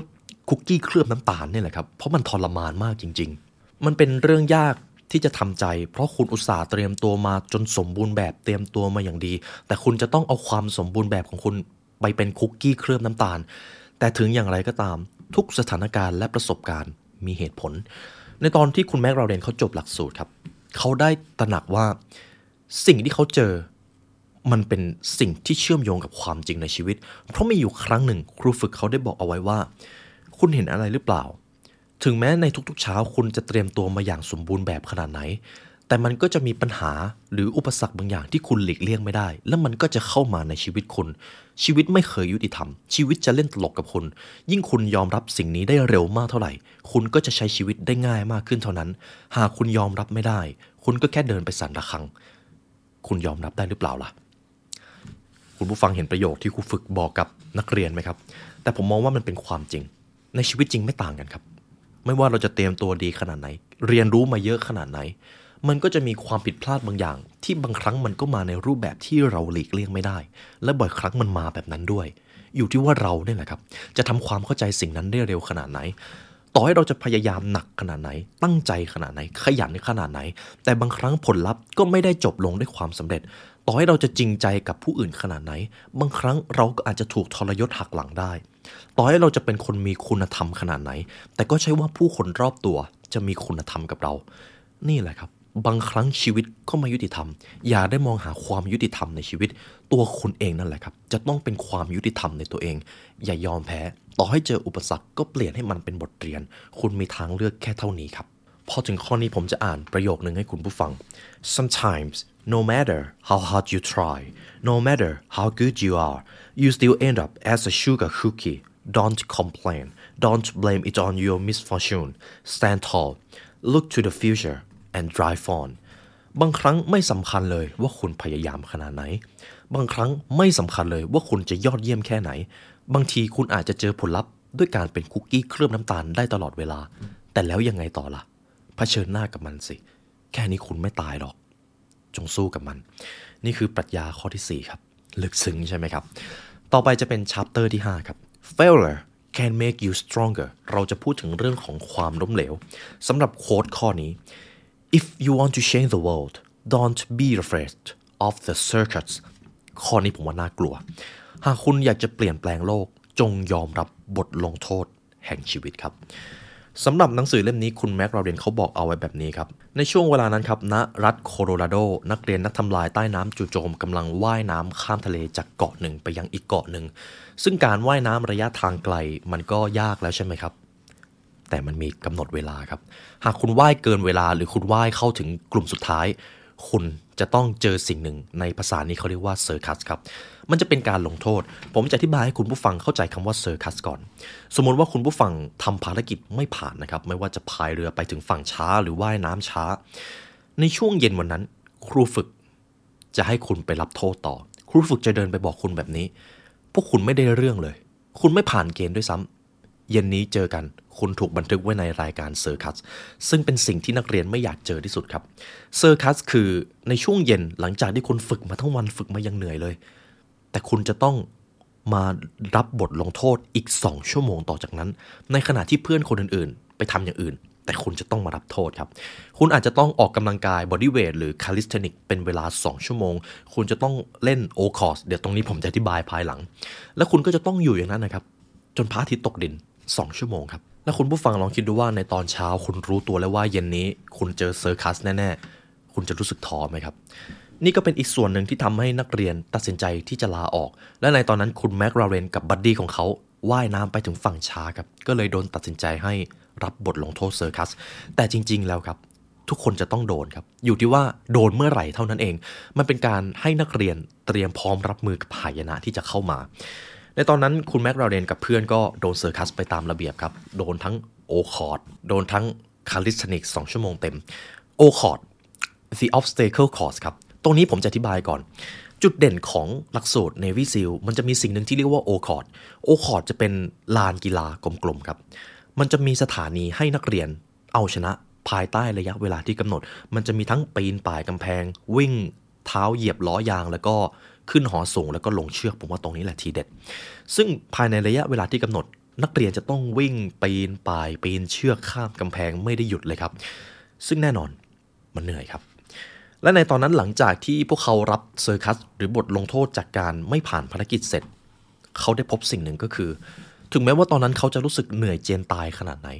คุกกี้เคลือบน้ำตาลนี่แหละครับ เพราะมันทรมานมากจริง ๆ มันเป็นเรื่องยากที่จะทำใจ เพราะคุณอุตส่าห์เตรียมตัวมาจนสมบูรณ์แบบเตรียมตัวมาอย่างดี แต่คุณจะต้องเอาความสมบูรณ์แบบของคุณไปเป็นคุกกี้เคลือบน้ำตาล แต่ถึงอย่างไรก็ตาม ทุกสถานการณ์และประสบการณ์มีเหตุผล ในตอนที่คุณแม็กเราเรนเขาจบหลักสูตรครับ เขาได้ตระหนักว่าสิ่งที่เขาเจอมันเป็นสิ่งที่เชื่อมโยงกับความจริงในชีวิต เพราะมีอยู่ครั้งหนึ่งครูฝึกเขาได้บอกเอาไว้ว่า คุณเห็นอะไรหรือเปล่า ถึงแม้ในทุกๆเช้าคุณจะเตรียมตัวมาอย่างสมบูรณ์แบบขนาดไหน แต่มันก็จะมีปัญหาหรืออุปสรรคบางอย่างที่คุณหลีกเลี่ยงไม่ได้ แล้วมันก็จะเข้ามาในชีวิตคุณ ชีวิตไม่เคยยุติธรรม ชีวิตจะเล่นตลกกับคุณ ยิ่งคุณยอมรับสิ่งนี้ได้เร็วมากเท่าไหร่ คุณก็จะใช้ชีวิตได้ง่ายมากขึ้นเท่านั้น หากคุณยอมรับไม่ได้ คุณก็แค่เดินไปสั่นระฆัง คุณยอมรับได้หรือเปล่าล่ะคุณผู้ฟังเห็นประโยคที่ครูฝึกบอกกับนักเรียนไหมครับ แต่ผมมองว่ามันเป็นความจริง ในชีวิตจริงไม่ต่างกันครับ ไม่ว่าเราจะเตรียมตัวดีขนาดไหน เรียนรู้มาเยอะขนาดไหน มันก็จะมีความผิดพลาดบางอย่าง ที่บางครั้งมันก็มาในรูปแบบที่เราหลีกเลี่ยงไม่ได้ และบ่อยครั้งมันมาแบบนั้นด้วย อยู่ที่ว่าเราเนี่ยแหละครับ จะทำความเข้าใจสิ่งนั้นได้เร็วขนาดไหน ต่อให้เราจะพยายามหนักขนาดไหน ตั้งใจขนาดไหน ขยันขนาดไหน แต่บางครั้งผลลัพธ์ก็ไม่ได้จบลงด้วยความสำเร็จ ต่อให้เราจะจริงใจกับผู้อื่นขนาดไหน บางครั้งเราก็อาจจะถูกทรยศหักหลังได้ ต่อให้เราจะเป็นคนมีคุณธรรมขนาดไหน แต่ก็ใช่ว่าผู้คนรอบตัวจะมีคุณธรรมกับเรา นี่แหละครับ บางครั้งชีวิตก็ไม่ยุติธรรม อย่าได้มองหาความยุติธรรมในชีวิต ตัวคุณเองนั่นแหละครับ จะต้องเป็นความยุติธรรมในตัวเอง อย่ายอมแพ้ ต่อให้เจออุปสรรคก็เปลี่ยนให้มันเป็นบทเรียน คุณมีทางเลือกแค่เท่านี้ครับ พอถึงข้อนี้ผมจะอ่านประโยคนึงให้คุณผู้ฟัง sometimes no matter how hard you try no matter how good you are you still end up as a sugar cookie don't complain don't blame it on your misfortune stand tall look to the future and drive on บางครั้งไม่สำคัญเลยว่าคุณพยายามขนาดไหน บางครั้งไม่สำคัญเลยว่าคุณจะยอดเยี่ยมแค่ไหน บางทีคุณอาจจะเจอผลลัพธ์ด้วยการเป็นคุกกี้เคลือบน้ำตาลได้ตลอดเวลา แต่แล้วยังไงต่อล่ะเผชิญหน้ากับมันสิ แค่นี้คุณไม่ตายหรอก จงสู้กับมัน นี่คือปรัชญาข้อที่ 4 ครับ ลึกซึ้งใช่ไหมครับ ต่อไปจะเป็นชัปเตอร์ที่ 5 ครับ failure can make you stronger เราจะพูดถึงเรื่องของความล้มเหลวสำหรับโค้ดข้อนี้ if you want to change the world don't be afraid of the circuits ข้อนี้ผมว่าน่ากลัว หากคุณอยากจะเปลี่ยนแปลงโลกจงยอมรับบทลงโทษแห่งชีวิตครับ สำหรับหนังสือเล่มนี้คุณแม็กราเรนเขาบอกเอาไว้แบบนี้ครับ ในช่วงเวลานั้นครับณรัฐโคโลราโด นักเรียนนักทำลายใต้น้ำจู่โจมกำลังว่ายน้ำข้ามทะเลจากเกาะหนึ่งไปยังอีกเกาะหนึ่ง ซึ่งการว่ายน้ำระยะทางไกลมันก็ยากแล้วใช่ไหมครับ แต่มันมีกำหนดเวลาครับ หากคุณว่ายเกินเวลาหรือคุณว่ายเข้าถึงกลุ่มสุดท้าย คุณจะต้องเจอสิ่งหนึ่งในภาษานี้เขาเรียกว่า circus ครับ มันจะเป็นการลงโทษ ผมจะอธิบายให้คุณผู้ฟังเข้าใจคำว่า circus ก่อน สมมติว่าคุณผู้ฟังทำภารกิจไม่ผ่านนะครับ ไม่ว่าจะพายเรือไปถึงฝั่งช้าหรือว่ายน้ำช้า ในช่วงเย็นวันนั้น ครูฝึกจะให้คุณไปรับโทษต่อ ครูฝึกจะเดินไปบอกคุณแบบนี้ พวกคุณไม่ได้เรื่องเลย คุณไม่ผ่านเกณฑ์ด้วยซ้ำเย็นนี้เจอกัน คุณถูกบันทึกไว้ในรายการ circus ซึ่งเป็นสิ่งที่นักเรียนไม่อยากเจอที่สุดครับ circus คือในช่วงเย็นหลังจากที่คุณฝึกมาทั้งวันฝึกมายังเหนื่อยเลย แต่คุณจะต้องมารับบทลงโทษอีก 2 ชั่วโมงต่อจากนั้น ในขณะที่เพื่อนคนอื่นๆ ไปทำอย่างอื่น แต่คุณจะต้องมารับโทษครับ คุณอาจจะต้องออกกำลังกาย bodyweight หรือ calisthenics เป็นเวลา 2 ชั่วโมง คุณจะต้องเล่น O-Course เดี๋ยวตรงนี้ผมจะอธิบายภายหลัง แล้วคุณก็จะต้องอยู่อย่างนั้นนะครับ จนพระอาทิตย์ตกดิน 2 ชั่วโมงครับแล้วคุณผู้ฟังลองคิดดูว่าในตอนเช้าคุณรู้ตัวแล้วว่าเย็นนี้ คุณเจอ circus แน่ๆ คุณจะรู้สึกท้อไหมครับ นี่ก็เป็นอีกส่วนหนึ่งที่ทำให้นักเรียนตัดสินใจที่จะลาออก และในตอนนั้นคุณ McRaven กับบัดดี้ของเขาว่ายน้ำไปถึงฝั่งช้าครับ ก็เลยโดนตัดสินใจให้รับบทลงโทษ circus แต่จริง ๆ แล้วครับ ทุกคนจะต้องโดนครับ อยู่ที่ว่าโดนเมื่อไหร่เท่านั้นเอง มันเป็นการให้นักเรียนเตรียมพร้อมรับมือกับหายนะที่จะเข้ามา ในตอนนั้นคุณ McRaven กับเพื่อนก็โดน circus ไปตามระเบียบครับ โดนทั้ง O-Course โดนทั้ง calisthenics 2ชั่วโมงเต็ม O-Course the obstacle course ครับ ตรงนี้ผมจะอธิบายก่อน จุดเด่นของหลักสูตร Navy SEAL มันจะมีสิ่งหนึ่งที่เรียกว่า o c o r d o c o r d จะเป็นลานกีฬากลมๆครับ มันจะมีสถานีให้นักเรียนเอาชนะภายใต้ระยะเวลาที่กำหนด มันจะมีทั้งปีนป่ายกำแพง วิ่งเท้าเหยียบล้อยางแล้วก็ขึ้นหอสูงแล้วก็ลงเชือกผมว่าตรงนี้แหละทีเด็ด ซึ่งภายในระยะเวลาที่กำหนด นักเรียนจะต้องวิ่งปีนป่ายปีนเชือกข้ามกำแพงไม่ได้หยุดเลยครับ ซึ่งแน่นอนมันเหนื่อยครับ และในตอนนั้นหลังจากที่พวกเขารับเซอร์คัสหรือบทลงโทษจากการไม่ผ่านภารกิจเสร็จ เขาได้พบสิ่งหนึ่งก็คือ ถึงแม้ว่าตอนนั้นเขาจะรู้สึกเหนื่อยเจนตายขนาดไหน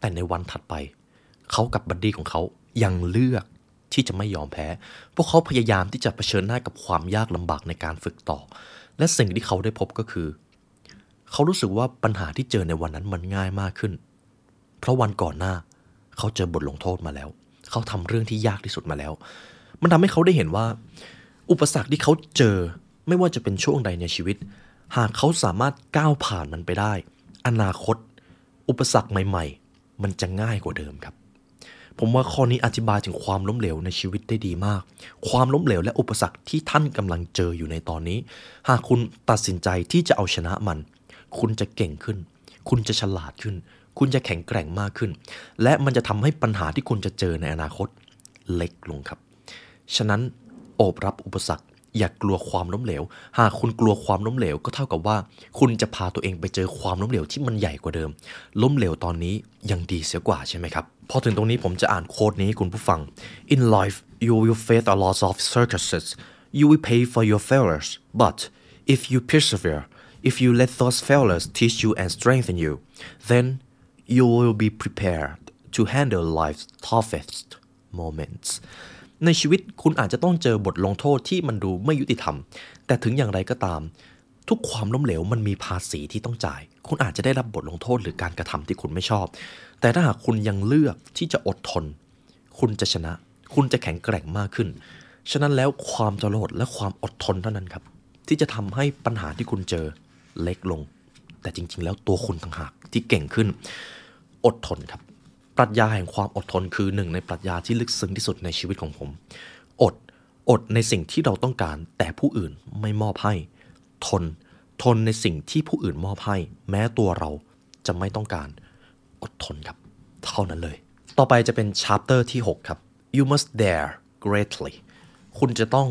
แต่ในวันถัดไป เขากับบัดดี้ของเขายังเลือกที่จะไม่ยอมแพ้ พวกเขาพยายามที่จะเผชิญหน้ากับความยากลำบากในการฝึกต่อ และสิ่งที่เขาได้พบก็คือ เขารู้สึกว่าปัญหาที่เจอในวันนั้นมันง่ายมากขึ้น เพราะวันก่อนหน้า เขาเจอบทลงโทษมาแล้ว เขาทำเรื่องที่ยากที่สุดมาแล้ว มันทำให้เขาได้เห็นว่า อุปสรรคที่เขาเจอไม่ว่าจะเป็นช่วงใดในชีวิต หากเขาสามารถก้าวผ่านมันไปได้ อนาคต อุปสรรคใหม่ ๆ มันจะง่ายกว่าเดิมครับ ผมว่าข้อนี้อธิบายถึงความล้มเหลวในชีวิตได้ดีมาก ความล้มเหลวและอุปสรรคที่ท่านกำลังเจออยู่ในตอนนี้ หากคุณตัดสินใจที่จะเอาชนะมัน คุณจะเก่งขึ้น คุณจะฉลาดขึ้น คุณจะแข็งแกร่งมากขึ้น และมันจะทำให้ปัญหาที่คุณจะเจอในอนาคต เล็กลงครับ ฉะนั้นโอบรับอุปสรรค อย่ากกลัวความล้มเหลว หากคุณกลัวความล้มเหลวก็เท่ากับว่า คุณจะพาตัวเองไปเจอความล้มเหลวที่มันใหญ่กว่าเดิม ล้มเหลวตอนนี้ยังดีเสียกว่าใช่ไหมครับ พอถึงตรงนี้ผมจะอ่านโค้ดนี้ให้คุณผู้ฟัง In life you will face a lot of circuses you will pay for your failures but if you persevere if you let those failures teach you and strengthen you then you will be prepared to handle life's toughest moments ในชีวิตคุณอาจจะต้องเจอบทลงโทษที่มันดูไม่ยุติธรรม แต่ถึงอย่างไรก็ตาม ทุกความล้มเหลวมันมีภาษีที่ต้องจ่าย คุณอาจจะได้รับบทลงโทษหรือการกระทำที่คุณไม่ชอบ แต่ถ้าหากคุณยังเลือกที่จะอดทน คุณจะชนะ คุณจะแข็งแกร่งมากขึ้น ฉะนั้นแล้วความจรดและความอดทนเท่านั้นครับ ที่จะทำให้ปัญหาที่คุณเจอเล็กลง แต่จริง ๆ แล้วตัวคุณต่างหากที่เก่งขึ้น อดทนครับ ปรัชญาแห่งความอดทนคือหนึ่งในปรัชญาที่ลึกซึ้งที่สุดในชีวิตของผม อด อดในสิ่งที่เราต้องการ แต่ผู้อื่นไม่มอบให้ ทน ทนในสิ่งที่ผู้อื่นมอบให้ แม้ตัวเราจะไม่ต้องการ อดทนครับ เท่านั้นเลย ต่อไปจะเป็นชาร์เตอร์ที่ 6 ครับ you must dare greatly คุณจะต้อง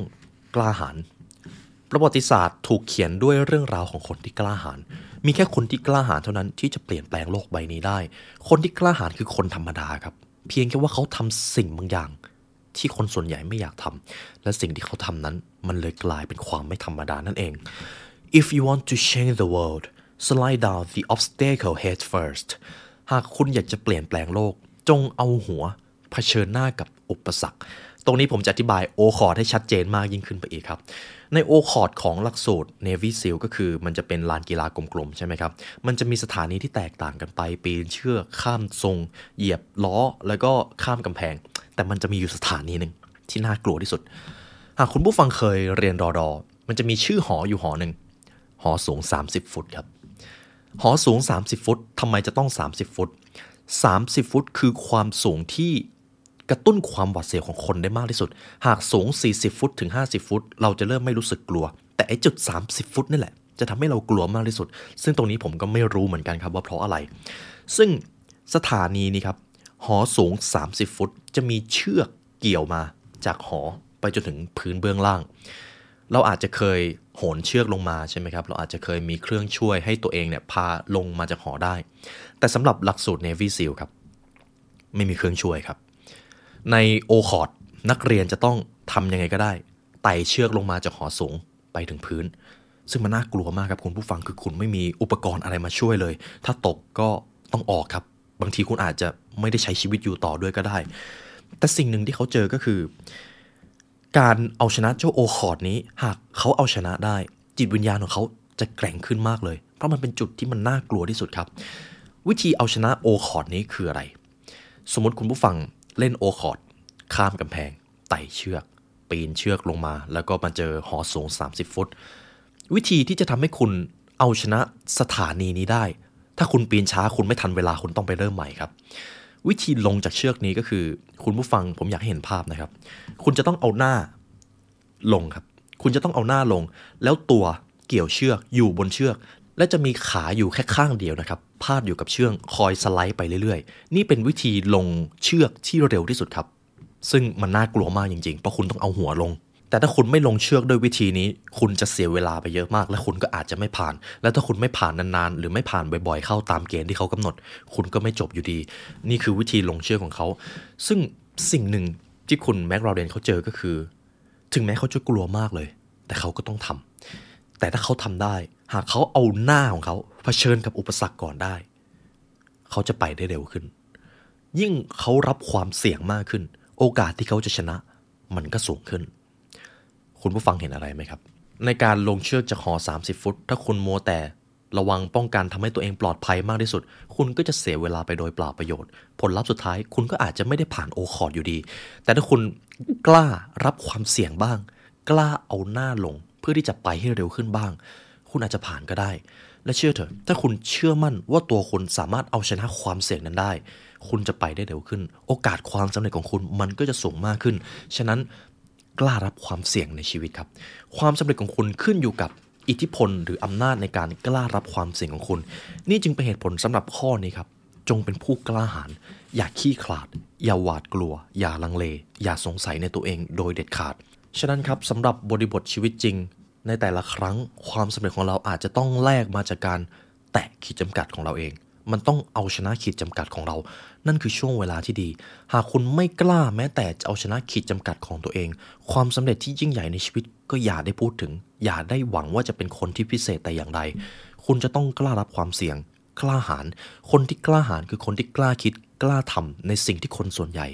กล้าหาญประวัติศาสตร์ถูกเขียนด้วยเรื่องราวของคนที่กล้าหาญ มีแค่คนที่กล้าหาญเท่านั้นที่จะเปลี่ยนแปลงโลกใบนี้ได้ คนที่กล้าหาญคือคนธรรมดาครับ เพียงแค่ว่าเขาทำสิ่งบางอย่าง ที่คนส่วนใหญ่ไม่อยากทำและสิ่งที่เขาทำนั้นมันเลยกลายเป็นความไม่ธรรมดานั่นเอง if you want to change the world slide down the obstacle head first หากคุณอยากจะเปลี่ยนแปลงโลก จงเอาหัวเผชิญหน้ากับอุปสรรค ตรงนี้ผมจะอธิบายโอคอร์ดให้ชัดเจนมากยิ่งขึ้นไปอีกครับ ในโอคอร์ดของหลักสูตร Navy SEAL ก็คือมันจะเป็นลานกีฬากลมๆ ใช่ไหมครับ มันจะมีสถานีที่แตกต่างกันไป ปีนเชือกข้ามทรง เหยียบล้อแล้วก็ข้ามกำแพง แต่มันจะมีอยู่สถานีหนึ่งที่น่ากลัวที่สุด หากคุณผู้ฟังเคยเรียนรอดอมันจะมีชื่อหออยู่หอหนึ่งหอสูง 30 ฟุตครับหอสูง 30 ฟุตทำไมจะต้อง 30 ฟุต 30 ฟุตคือความสูงที่ กระตุ้นความหวาดเสียวของคนได้มากที่สุด หากสูง 40 ฟุตถึง 50 ฟุต เราจะเริ่มไม่รู้สึกกลัว แต่ไอ้จุด 30 ฟุตนี่แหละ จะทำให้เรากลัวมากที่สุด ซึ่งตรงนี้ผมก็ไม่รู้เหมือนกันครับว่าเพราะอะไร ซึ่งสถานีนี้ครับ หอสูง 30 ฟุต จะมีเชือกเกี่ยวมาจากหอไปจนถึงพื้นเบื้องล่าง เราอาจจะเคยโหนเชือกลงมาใช่ไหมครับ เราอาจจะเคยมีเครื่องช่วยให้ตัวเองเนี่ยพาลงมาจากหอได้ แต่สำหรับหลักสูตร Navy SEAL ครับ ไม่มีเครื่องช่วยครับ ใน O-Course นักเรียนจะต้องทำยังไงก็ได้ไต่เชือกลงมาจากหอสูงไปถึงพื้น ซึ่งมันน่ากลัวมากครับคุณผู้ฟังคือคุณไม่มีอุปกรณ์อะไรมาช่วยเลย ถ้าตกก็ต้องออกครับ บางทีคุณอาจจะไม่ได้ใช้ชีวิตอยู่ต่อด้วยก็ได้ แต่สิ่งหนึ่งที่เขาเจอก็คือ การเอาชนะเจ้า O-Course นี้หากเขาเอาชนะได้ จิตวิญญาณของเขาจะแกร่งขึ้นมากเลย เพราะมันเป็นจุดที่มันน่ากลัวที่สุดครับ วิธีเอาชนะ O-Course นี้คืออะไร สมมติคุณผู้ฟัง เล่น O-Course ข้ามกำแพงไต่เชือก ปีนเชือกลงมา แล้วก็มาเจอหอสูง 30 ฟุต วิธีที่จะทำให้คุณเอาชนะสถานีนี้ได้ ถ้าคุณปีนช้าคุณไม่ทันเวลาคุณต้องไปเริ่มใหม่ครับ วิธีลงจากเชือกนี้ก็คือ คุณผู้ฟังผมอยากให้เห็นภาพนะครับ คุณจะต้องเอาหน้าลงครับ คุณจะต้องเอาหน้าลง แล้วตัวเกี่ยวเชือกอยู่บนเชือก และจะมีขาอยู่แค่ข้างเดียวนะครับ พาดอยู่กับเชือกคอยสไลด์ไปเรื่อยๆ นี่เป็นวิธีลงเชือกที่เร็วที่สุดครับ ซึ่งมันน่ากลัวมากจริงๆ เพราะคุณต้องเอาหัวลง แต่ถ้าคุณไม่ลงเชือกด้วยวิธีนี้ คุณจะเสียเวลาไปเยอะมาก และคุณก็อาจจะไม่ผ่าน และถ้าคุณไม่ผ่านนานๆ หรือไม่ผ่านบ่อยๆ เข้าตามเกณฑ์ที่เขากำหนด คุณก็ไม่จบอยู่ดี นี่คือวิธีลงเชือกของเขา ซึ่งสิ่งหนึ่งที่คุณแม็กราเดนเขาเจอก็คือ ถึงแม้เขาจะกลัวมากเลย แต่เขาก็ต้องทำแต่ถ้าเขาทำได้ หากเขาเอาหน้าของเขา เผชิญกับอุปสรรคก่อนได้ เขาจะไปได้เร็วขึ้น ยิ่งเขารับความเสี่ยงมากขึ้น โอกาสที่เขาจะชนะ มันก็สูงขึ้น คุณผู้ฟังเห็นอะไรไหมครับ ในการลงเชือกจากหอ 30 ฟุต ถ้าคุณมัวแต่ระวังป้องกันทำให้ตัวเองปลอดภัยมากที่สุด คุณก็จะเสียเวลาไปโดยเปล่าประโยชน์ ผลลัพธ์สุดท้ายคุณก็อาจจะไม่ได้ผ่านโอคอร์ดอยู่ดี แต่ถ้าคุณกล้ารับความเสี่ยงบ้าง กล้าเอาหน้าลงเพื่อที่จะไปให้เร็วขึ้นบ้าง คุณอาจจะผ่านก็ได้ และเชื่อเถอะ ถ้าคุณเชื่อมั่นว่าตัวคุณสามารถเอาชนะความเสี่ยงนั้นได้ คุณจะไปได้เร็วขึ้น โอกาสความสำเร็จของคุณมันก็จะสูงมากขึ้น ฉะนั้นกล้ารับความเสี่ยงในชีวิตครับ ความสำเร็จของคุณขึ้นอยู่กับอิทธิพลหรืออำนาจในการกล้ารับความเสี่ยงของคุณ นี่จึงเป็นเหตุผลสำหรับข้อนี้ครับ จงเป็นผู้กล้าหาญ อย่าขี้ขลาด อย่าหวาดกลัว อย่าลังเล อย่าสงสัยในตัวเองโดยเด็ดขาด ฉะนั้นครับสำหรับบริบทชีวิตจริง ในแต่ละครั้งความสำเร็จของเราอาจจะต้องแลกมาจากการแตะขีดจำกัดของเราเอง มันต้องเอาชนะขีดจำกัดของเรา นั่นคือช่วงเวลาที่ดี หากคุณไม่กล้าแม้แต่จะเอาชนะขีดจำกัดของตัวเอง ความสำเร็จที่ยิ่งใหญ่ในชีวิตก็อย่าได้พูดถึง อย่าได้หวังว่าจะเป็นคนที่พิเศษแต่อย่างใด คุณจะต้องกล้ารับความเสี่ยง กล้าหาญ คนที่กล้าหาญคือคนที่กล้าคิด กล้าทำในสิ่งที่คนส่วนใหญ่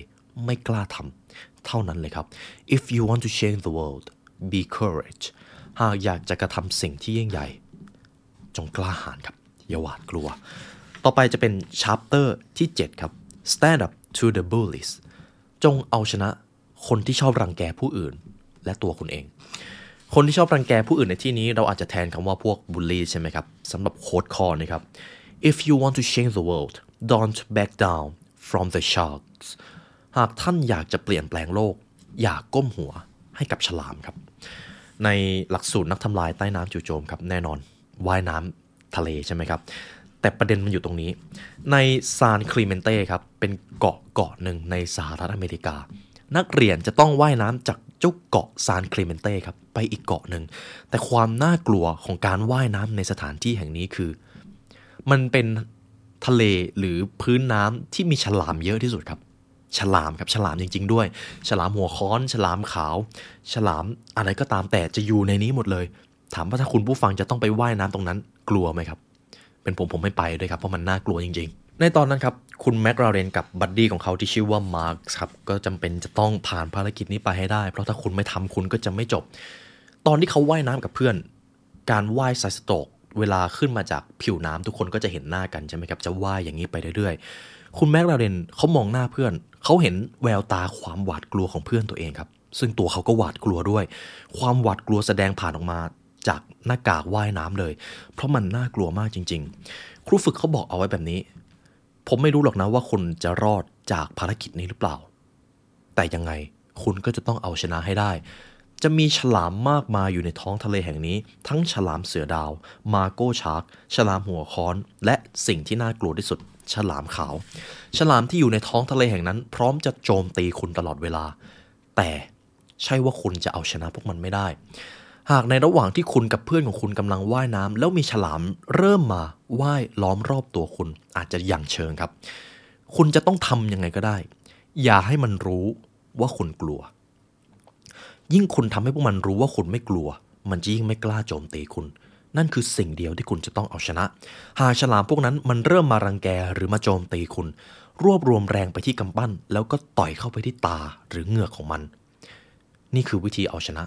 ไม่กล้าทำเท่านั้นเลยครับ if you want to change the world be courage หากอยากจะกระทำสิ่งที่ยิ่งใหญ่ จงกล้าหาญครับ อย่าหวาดกลัว ต่อไปจะเป็น chapter ที่ 7 ครับ stand up to the bullies จงเอาชนะคนที่ชอบรังแกผู้อื่น และตัวคุณเอง คนที่ชอบรังแกผู้อื่นในที่นี้เราอาจจะแทนคำว่าพวกบูลลี่ใช่ไหมครับสำหรับโค้ดคอนะครับ if you want to change the world don't back down from the sharks หากท่านอยากจะเปลี่ยนแปลงโลก อย่ากก้มหัวให้กับฉลามครับ ในหลักสูตรนักทำลายใต้น้ำจู่โจมครับแน่นอนว่ายน้ำทะเลใช่ไหมครับ แต่ประเด็นมันอยู่ตรงนี้ ในซานคลีเมนเต้ครับเป็นเกาะเกาะหนึ่งในสหรัฐอเมริกา นักเรียนจะต้องว่ายน้ำจากเจ้าเกาะซานคลีเมนเต้ครับไปอีกเกาะหนึ่งแต่ความน่ากลัวของการว่ายน้ำในสถานที่แห่งนี้คือ มันเป็นทะเลหรือพื้นน้ำที่มีฉลามเยอะที่สุดครับ ฉลามครับฉลามจริง ๆ ด้วย ฉลามหัวค้อน ฉลามขาว ฉลามอะไรก็ตามแต่จะอยู่ในนี้หมดเลย ถามว่าถ้าคุณผู้ฟังจะต้องไปว่ายน้ำตรงนั้น กลัวไหมครับ เป็นผมผมไม่ไปด้วยครับเพราะมันน่ากลัวจริง ๆ ในตอนนั้นครับคุณแม็กราเรนกับบัดดี้ของเขาที่ชื่อว่ามาร์คครับก็จำเป็นจะต้องผ่านภารกิจนี้ไปให้ได้ เพราะถ้าคุณไม่ทำคุณก็จะไม่จบ ตอนที่เขาว่ายน้ำกับเพื่อน การว่ายไซสโตกเวลาขึ้นมาจากผิวน้ำทุกคนก็จะเห็นหน้ากันใช่ไหมครับจะว่ายอย่างนี้ไปเรื่อยๆ คุณแม็กราเรนเขามองหน้าเพื่อน เขาเห็นแววตาความหวาดกลัวของเพื่อนตัวเองครับ ซึ่งตัวเขาก็หวาดกลัวด้วย ความหวาดกลัวแสดงผ่านออกมาจากหน้ากากว่ายน้ำเลย เพราะมันน่ากลัวมากจริง ๆ ครูฝึกเขาบอกเอาไว้แบบนี้ ผมไม่รู้หรอกนะว่าคุณจะรอดจากภารกิจนี้หรือเปล่า แต่ยังไงคุณก็จะต้องเอาชนะให้ได้ จะมีฉลามมากมายอยู่ในท้องทะเลแห่งนี้ ทั้งฉลามเสือดาว มาโก้ชาร์กฉลามหัวค้อน และสิ่งที่น่ากลัวที่สุด ฉลามขาว ฉลามที่อยู่ในท้องทะเลแห่งนั้น พร้อมจะโจมตีคุณตลอดเวลา แต่ใช่ว่าคุณจะเอาชนะพวกมันไม่ได้ หากในระหว่างที่คุณกับเพื่อนของคุณกำลังว่ายน้ำแล้วมีฉลามเริ่มมาว่ายล้อมรอบตัวคุณ อาจจะอย่างเชิงครับ คุณจะต้องทำยังไงก็ได้ อย่าให้มันรู้ว่าคุณกลัว ยิ่งคุณทำให้พวกมันรู้ว่าคุณไม่กลัว มันจะยิ่งไม่กล้าโจมตีคุณ นั่นคือสิ่งเดียวที่คุณจะต้องเอาชนะ หากฉลามพวกนั้นมันเริ่มมารังแกหรือมาโจมตีคุณ รวบรวมแรงไปที่กำปั้น แล้วก็ต่อยเข้าไปที่ตาหรือเหงือกของมัน นี่คือวิธีเอาชนะ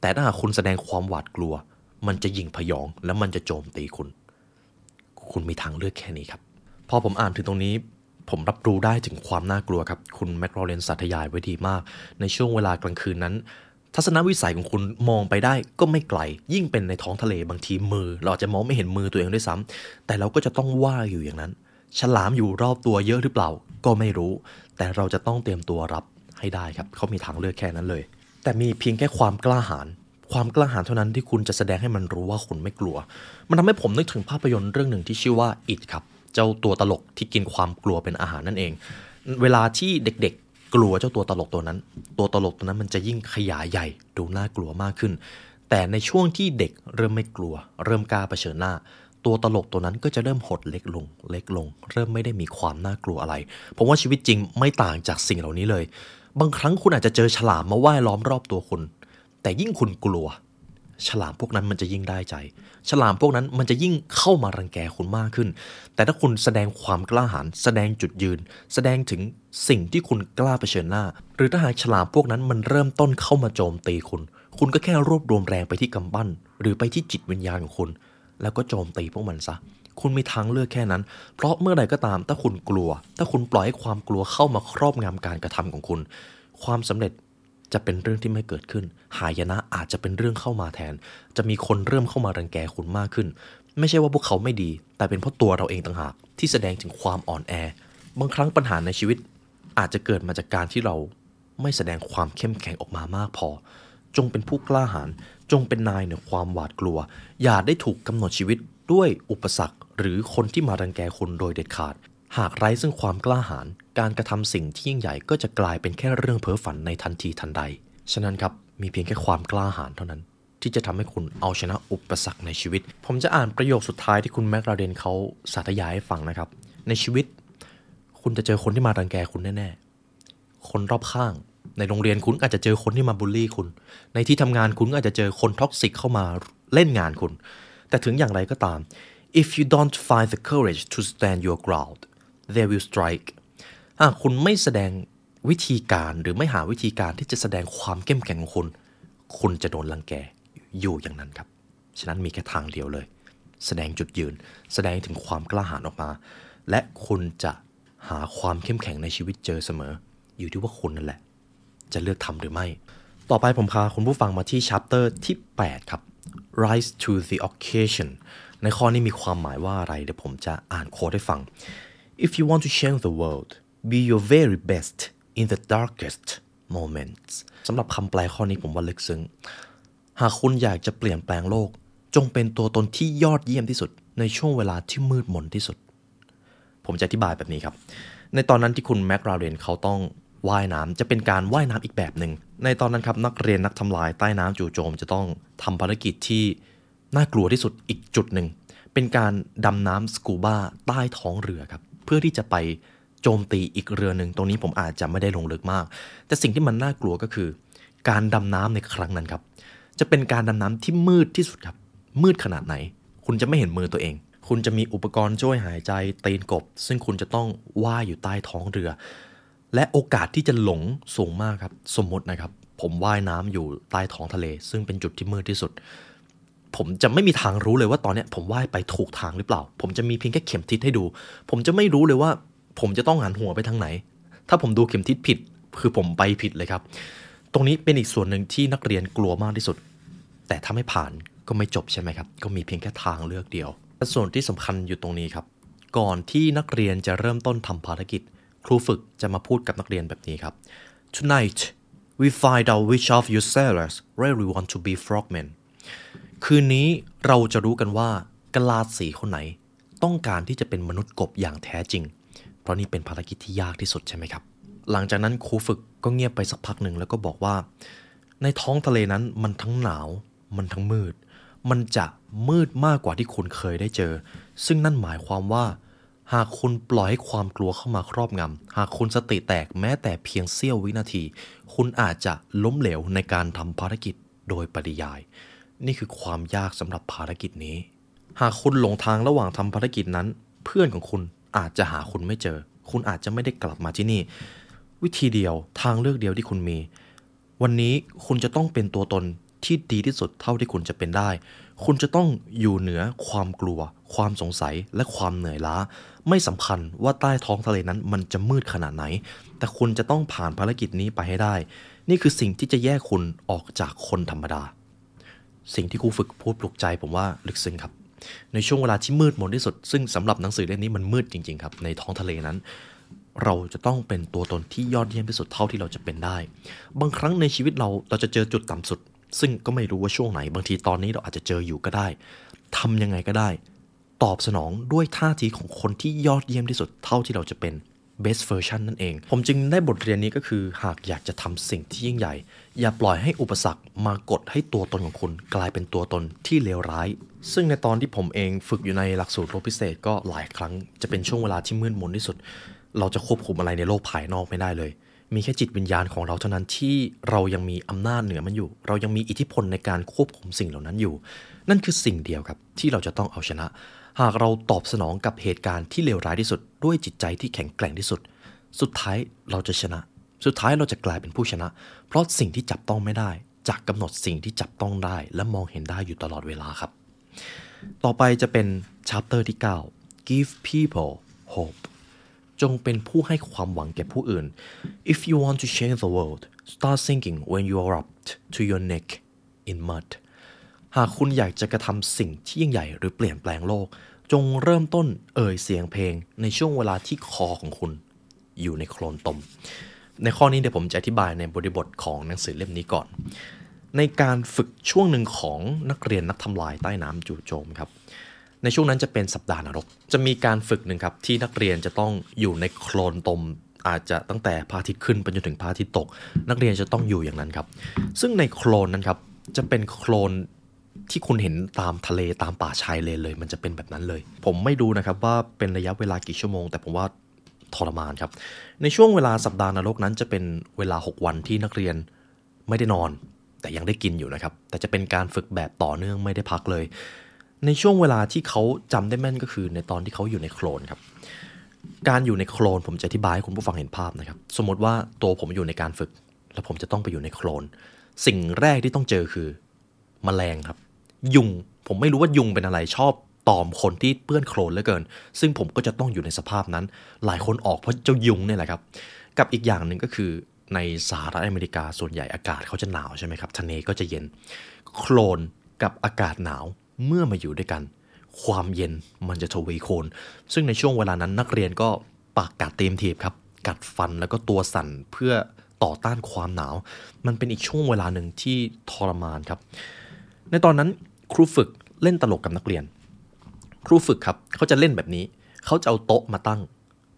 แต่ถ้าหากคุณแสดงความหวาดกลัว มันจะยิงพยองแล้วมันจะโจมตีคุณ คุณมีทางเลือกแค่นี้ครับ พอผมอ่านถึงตรงนี้ผมรับรู้ได้ถึงความน่ากลัวครับ คุณแมคโรเลนสัตยายไว้ดีมาก ในช่วงเวลากลางคืนนั้น ทัศนวิสัยของคุณมองไปได้ก็ไม่ไกล ยิ่งเป็นในท้องทะเลบางทีมือ เราอาจจะมองไม่เห็นมือตัวเองด้วยซ้ำแต่เราก็จะต้องว่าอยู่อย่างนั้น ฉลามอยู่รอบตัวเยอะหรือเปล่า ก็ไม่รู้ แต่เราจะต้องเตรียมตัวรับให้ได้ครับเขามีทางเลือกแค่นั้นเลย แต่มีเพียงแค่ความกล้าหาญความกล้าหาญเท่านั้นที่คุณจะแสดงให้มันรู้ว่าคุณไม่กลัว มันทำให้ผมนึกถึงภาพยนตร์เรื่องหนึ่งที่ชื่อว่า It ครับ เจ้าตัวตลกที่กินความกลัวเป็นอาหารนั่นเอง เวลาที่เด็ก กลัวเจ้าตัวตลกตัวนั้น ตัวตลกตัวนั้นมันจะยิ่งขยายใหญ่ดูน่ากลัวมากขึ้น แต่ในช่วงที่เด็กเริ่มไม่กลัว เริ่มกล้าเผชิญหน้า ตัวตลกตัวนั้นก็จะเริ่มหดเล็กลง เล็กลง เริ่มไม่ได้มีความน่ากลัวอะไร ผมว่าชีวิตจริงไม่ต่างจากสิ่งเหล่านี้เลย บางครั้งคุณอาจจะเจอฉลามมาว่ายล้อมรอบตัวคุณ แต่ยิ่งคุณกลัว ฉลามพวกนั้นมันจะยิ่งได้ใจ ฉลามพวกนั้นมันจะยิ่งเข้ามารังแกคุณมากขึ้น แต่ถ้าคุณแสดงความกล้าหาญแสดงจุดยืน แสดงถึงสิ่งที่คุณกล้าเผชิญหน้า หรือถ้าหากฉลามพวกนั้นมันเริ่มต้นเข้ามาโจมตีคุณ คุณก็แค่รวบรวมแรงไปที่กำปั้น หรือไปที่จิตวิญญาณของคุณ แล้วก็โจมตีพวกมันซะคุณมีทางเลือกแค่นั้น เพราะเมื่อใดก็ตามถ้าคุณกลัว ถ้าคุณปล่อยให้ความกลัวเข้ามาครอบงำการกระทำของคุณ ความสำเร็จ จะเป็นเรื่องที่ไม่เกิดขึ้น หายนะอาจจะเป็นเรื่องเข้ามาแทน จะมีคนเริ่มเข้ามารังแกคุณมากขึ้น ไม่ใช่ว่าพวกเขาไม่ดี แต่เป็นเพราะตัวเราเองต่างหากที่แสดงถึงความอ่อนแอ บางครั้งปัญหาในชีวิต อาจจะเกิดมาจากการที่เราไม่แสดงความเข้มแข็งออกมามากพอ จงเป็นผู้กล้าหาญจงเป็นนายเหนือความหวาดกลัว อย่าได้ถูกกำหนดชีวิตด้วยอุปสรรค หรือคนที่มารังแกคุณโดยเด็ดขาด หากไร้ซึ่งความกล้าหาญการกระทำสิ่งที่ยิ่งใหญ่ก็จะกลายเป็นแค่เรื่องเพ้อฝันในทันทีทันใด ฉะนั้นครับมีเพียงแค่ความกล้าหาญเท่านั้น ที่จะทำให้คุณเอาชนะอุปสรรคในชีวิต ผมจะอ่านประโยคสุดท้ายที่คุณ McRaven เขาสาธยายให้ฟังนะครับ ในชีวิต คุณจะเจอคนที่มารังแกคุณแน่ๆ คนรอบข้าง ในโรงเรียนคุณอาจจะเจอคนที่มาบูลลี่คุณ ในที่ทำงานคุณอาจจะเจอคน toxic เข้ามาเล่นงานคุณ แต่ถึงอย่างไรก็ตาม if you don't find the courage to stand your ground they will strike หากคุณไม่แสดงวิธีการหรือไม่หาวิธีการที่จะแสดงความเข้มแข็งของคุณ คุณจะโดนรังแกอยู่อย่างนั้นครับ ฉะนั้นมีแค่ทางเดียวเลย แสดงจุดยืน แสดงถึงความกล้าหาญออกมา และคุณจะหาความเข้มแข็งในชีวิตเจอเสมอ อยู่ที่ว่าคุณนั่นแหละ จะเลือกทำหรือไม่ ต่อไปผมพาคุณผู้ฟังมาที่ชัปเตอร์ที่ 8 ครับ rise to the occasion ในข้อนี้มีความหมายว่าอะไร เดี๋ยวผมจะอ่านโค้ดให้ฟัง if you want to change the world be your very best in the darkest moments สำหรับคำแปลข้อนี้ผมว่าลึกซึ้ง หากคุณอยากจะเปลี่ยนแปลงโลก จงเป็นตัวตนที่ยอดเยี่ยมที่สุด ในช่วงเวลาที่มืดมนที่สุด ผมจะอธิบายแบบนี้ครับ ในตอนนั้นที่คุณแม็กราเรนเขาต้องว่ายน้ำจะเป็นการว่ายน้ำอีกแบบหนึ่ง ในตอนนั้นครับนักเรียนนักทำลายใต้น้ำจู่โจม จะต้องทำภารกิจที่น่ากลัวที่สุดอีกจุดหนึ่ง เป็นการดำน้ำสกูบ้าใต้ท้องเรือครับ พื่อที่จะไปโจมตีอีกเรือหนึ่งตรงนี้ผมอาจจะไม่ได้ลงลึกมาก แต่สิ่งที่มันน่ากลัวก็คือ การดำน้ำในครั้งนั้นครับ จะเป็นการดำน้ำที่มืดที่สุดครับ มืดขนาดไหน คุณจะไม่เห็นมือตัวเอง คุณจะมีอุปกรณ์ช่วยหายใจตีนกบ ซึ่งคุณจะต้องว่ายอยู่ใต้ท้องเรือ และโอกาสที่จะหลงสูงมากครับ สมมตินะครับ ผมว่ายน้ำอยู่ใต้ท้องทะเล ซึ่งเป็นจุดที่มืดที่สุด ผมจะไม่มีทางรู้เลยว่าตอนเนี้ยผมว่ายไปถูกทางหรือเปล่า ผมจะมีเพียงแค่เข็มทิศให้ดู ผมจะไม่รู้เลยว่า ผมจะต้องหันหัวไปทางไหน ถ้าผมดูเข็มทิศผิด คือผมไปผิดเลยครับ ตรงนี้เป็นอีกส่วนหนึ่งที่นักเรียนกลัวมากที่สุด แต่ถ้าไม่ผ่านก็ไม่จบใช่ไหมครับ ก็มีเพียงแค่ทางเลือกเดียว ส่วนที่สำคัญอยู่ตรงนี้ครับ ก่อนที่นักเรียนจะเริ่มต้นทำภารกิจ ครูฝึกจะมาพูดกับนักเรียนแบบนี้ครับ tonight we find out which of you sailors really want to be frogmen คืนนี้เราจะรู้กันว่ากลาดสีคนไหน ต้องการที่จะเป็นมนุษย์กบอย่างแท้จริง เพราะนี่เป็นภารกิจที่ยากที่สุดใช่ไหมครับ หลังจากนั้นครูฝึกก็เงียบไปสักพักหนึ่งแล้วก็บอกว่า ในท้องทะเลนั้นมันทั้งหนาว มันทั้งมืด มันจะมืดมากกว่าที่คุณเคยได้เจอ ซึ่งนั่นหมายความว่า หากคุณปล่อยให้ความกลัวเข้ามาครอบงำหากคุณสติแตกแม้แต่เพียงเสี้ยววินาที คุณอาจจะล้มเหลวในการทำภารกิจโดยปริยาย นี่คือความยากสำหรับภารกิจนี้ หากคุณหลงทางระหว่างทำภารกิจนั้น เพื่อนของคุณอาจจะหาคุณไม่เจอ คุณอาจจะไม่ได้กลับมาที่นี่ วิธีเดียวทางเลือกเดียวที่คุณมี วันนี้คุณจะต้องเป็นตัวตนที่ดีที่สุดเท่าที่คุณจะเป็นได้ คุณจะต้องอยู่เหนือความกลัว ความสงสัย และความเหนื่อยล้า ไม่สำคัญว่าใต้ท้องทะเลนั้นมันจะมืดขนาดไหน แต่คุณจะต้องผ่านภารกิจนี้ไปให้ได้ นี่คือสิ่งที่จะแยกคุณออกจากคนธรรมดา สิ่งที่ครูฝึกพูดปลุกใจผมว่าลึกซึ้งครับ ในช่วงเวลาที่มืดมนที่สุด ซึ่งสำหรับหนังสือเล่มนี้มันมืดจริงๆครับในท้องทะเลนั้น เราจะต้องเป็นตัวตนที่ยอดเยี่ยมที่สุดเท่าที่เราจะเป็นได้ บางครั้งในชีวิตเราเราจะเจอจุดต่ำสุด ซึ่งก็ไม่รู้ว่าช่วงไหน บางทีตอนนี้เราอาจจะเจออยู่ก็ได้ทำยังไงก็ได้ ตอบสนองด้วยท่าทีของคนที่ยอดเยี่ยมที่สุดเท่าที่เราจะเป็น best version นั่นเอง ผมจึงได้บทเรียนนี้ก็คือ หากอยากจะทำสิ่งที่ยิ่งใหญ่ อย่าปล่อยให้อุปสรรคมากดให้ตัวตนของคุณ กลายเป็นตัวตนที่เลวร้าย ซึ่งในตอนที่ผมเองฝึกอยู่ในหลักสูตรโลกพิเศษก็หลายครั้งจะเป็นช่วงเวลาที่มืดมนที่สุด เราจะควบคุมอะไรในโลกภายนอกไม่ได้เลยมีแค่จิตวิญญาณของเราเท่านั้นที่เรายังมีอำนาจเหนือมันอยู่ เรายังมีอิทธิพลในการควบคุมสิ่งเหล่านั้นอยู่ นั่นคือสิ่งเดียวครับที่เราจะต้องเอาชนะ หากเราตอบสนองกับเหตุการณ์ที่เลวร้ายที่สุด ด้วยจิตใจที่แข็งแกร่งที่สุด สุดท้ายเราจะชนะ สุดท้ายเราจะกลายเป็นผู้ชนะ เพราะสิ่งที่จับต้องไม่ได้จะกกำหนดสิ่งที่จับต้องได้ และมองเห็นได้อยู่ตลอดเวลาครับ ต่อไปจะเป็น chapter ที่ 9 give people hope จงเป็นผู้ให้ความหวังแก่ผู้อื่น if you want to change the world start thinking when you are up to your neck in mud หากคุณอยากจะกระทำสิ่งที่ยิ่งใหญ่หรือเปลี่ยนแปลงโลก จงเริ่มต้นเอ่ยเสียงเพลงในช่วงเวลาที่คอของคุณอยู่ในโคลนตม ในข้อนี้เดี๋ยวผมจะอธิบายในบริบทของหนังสือเล่มนี้ก่อน ในการฝึกช่วงหนึ่งของนักเรียนนักทำลายใต้น้ำจู่โจมครับ ในช่วงนั้นจะเป็นสัปดาห์นรก จะมีการฝึกหนึ่งครับที่นักเรียนจะต้องอยู่ในโคลนตมอาจจะตั้งแต่พระอาทิตย์ขึ้นไปจนถึงพระอาทิตย์ตก นักเรียนจะต้องอยู่อย่างนั้นครับ ซึ่งในโคลนนั้นครับจะเป็นโคลน ที่คุณเห็นตามทะเลตามป่าชายเลนเลย มันจะเป็นแบบนั้นเลย ผมไม่ดูนะครับว่าเป็นระยะเวลากี่ชั่วโมง แต่ผมว่าทรมานครับ ในช่วงเวลาสัปดาห์นรกนั้นจะเป็นเวลา 6 วันที่นักเรียนไม่ได้นอน แต่ยังได้กินอยู่นะครับ แต่จะเป็นการฝึกแบบต่อเนื่องไม่ได้พักเลย ในช่วงเวลาที่เขาจำได้แม่นก็คือ ในตอนที่เขาอยู่ในโคลนครับ การอยู่ในโคลนผมจะอธิบายให้คุณผู้ฟังเห็นภาพนะครับ สมมติว่าตัวผมอยู่ในการฝึก แล้วผมจะต้องไปอยู่ในโคลน สิ่งแรกที่ต้องเจอคือแมลงครับ ยุง ผมไม่รู้ว่ายุงเป็นอะไรชอบตอมคนที่เปื้อนโคลนเหลือเกิน ซึ่งผมก็จะต้องอยู่ในสภาพนั้น หลายคนออกเพราะเจ้ายุงเนี่ยแหละครับ กับอีกอย่างหนึ่งก็คือในสหรัฐอเมริกาส่วนใหญ่อากาศเขาจะหนาวใช่ไหมครับทะเลก็จะเย็น โคลนกับอากาศหนาวเมื่อมาอยู่ด้วยกัน ความเย็นมันจะทวีคูณซึ่งในช่วงเวลานั้นนักเรียนก็ปากกัดเต็มทีบครับ กัดฟันแล้วก็ตัวสั่นเพื่อต่อต้านความหนาว มันเป็นอีกช่วงเวลาหนึ่งที่ทรมานครับ ในตอนนั้น ครูฝึกเล่นตลกกับนักเรียน ครูฝึกครับเขาจะเล่นแบบนี้ เขาจะเอาโต๊ะมาตั้ง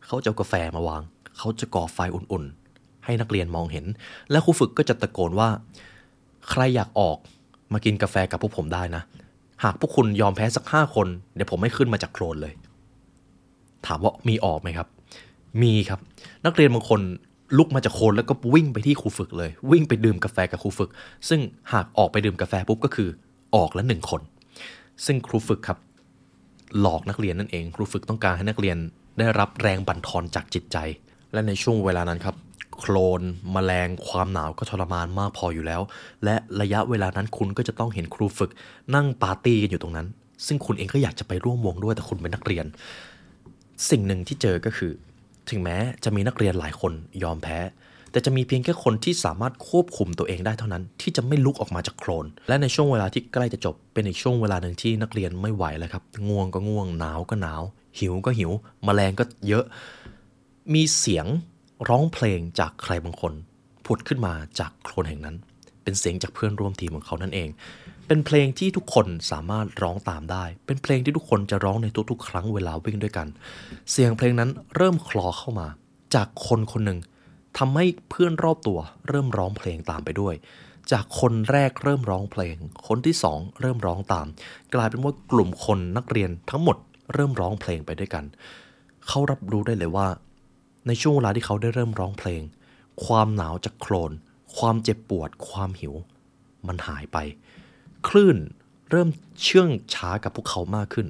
เขาจะเอากาแฟมาวาง เขาจะก่อไฟอุ่นๆ ให้นักเรียนมองเห็น และครูฝึกก็จะตะโกนว่า ใครอยากออกมากินกาแฟกับพวกผมได้นะ หากพวกคุณยอมแพ้สักห้าคน เดี๋ยวผมไม่ขึ้นมาจากโคลนเลย ถามว่ามีออกไหมครับ มีครับ นักเรียนบางคนลุกมาจากโคลนแล้วก็วิ่งไปที่ครูฝึกเลย วิ่งไปดื่มกาแฟกับครูฝึก ซึ่งหากออกไปดื่มกาแฟปุ๊บก็คือ ออกละหนึ่งคน ซึ่งครูฝึกครับหลอกนักเรียนนั่นเอง ครูฝึกต้องการให้นักเรียนได้รับแรงบั่นทอนจากจิตใจ และในช่วงเวลานั้นครับโคลนมแมลง ความหนาวก็ทรมานมากพออยู่แล้ว และระยะเวลานั้นคุณก็จะต้องเห็นครูฝึกนั่งปาร์ตี้กันอยู่ตรงนั้น ซึ่งคุณเองก็อยากจะไปร่วมวงด้วยแต่คุณเป็นนักเรียน สิ่งหนึ่งที่เจอก็คือ ถึงแม้จะมีนักเรียนหลายคนยอมแพ้ แต่จะมีเพียงแค่คนที่สามารถควบคุมตัวเองได้เท่านั้น ที่จะไม่ลุกออกมาจากโคลน และในช่วงเวลาที่ใกล้จะจบ เป็นอีกช่วงเวลาหนึ่งที่นักเรียนไม่ไหวแล้วครับง่วงก็ง่วงหนาวก็หนาว หิวก็หิวแมลงก็เยอะ มีเสียงร้องเพลงจากใครบางคนผุดขึ้นมาจากโคลนแห่งนั้น เป็นเสียงจากเพื่อนร่วมทีมของเขานั่นเอง เป็นเพลงที่ทุกคนสามารถร้องตามได้ เป็นเพลงที่ทุกคนจะร้องในทุกๆ ครั้งเวลาวิ่งด้วยกัน เสียงเพลงนั้นเริ่มคลอเข้ามา จากคนคนหนึ่ง ทำให้เพื่อนรอบตัวเริ่มร้องเพลงตามไปด้วย จากคนแรกเริ่มร้องเพลง คนที่สองเริ่มร้องตาม กลายเป็นว่ากลุ่มคนนักเรียนทั้งหมดเริ่มร้องเพลงไปด้วยกัน เขารับรู้ได้เลยว่า ในช่วงเวลาที่เขาได้เริ่มร้องเพลง ความหนาวจากโคลน ความเจ็บปวด ความหิว มันหายไป คลื่นเริ่มเชื่องช้ากับพวกเขามากขึ้น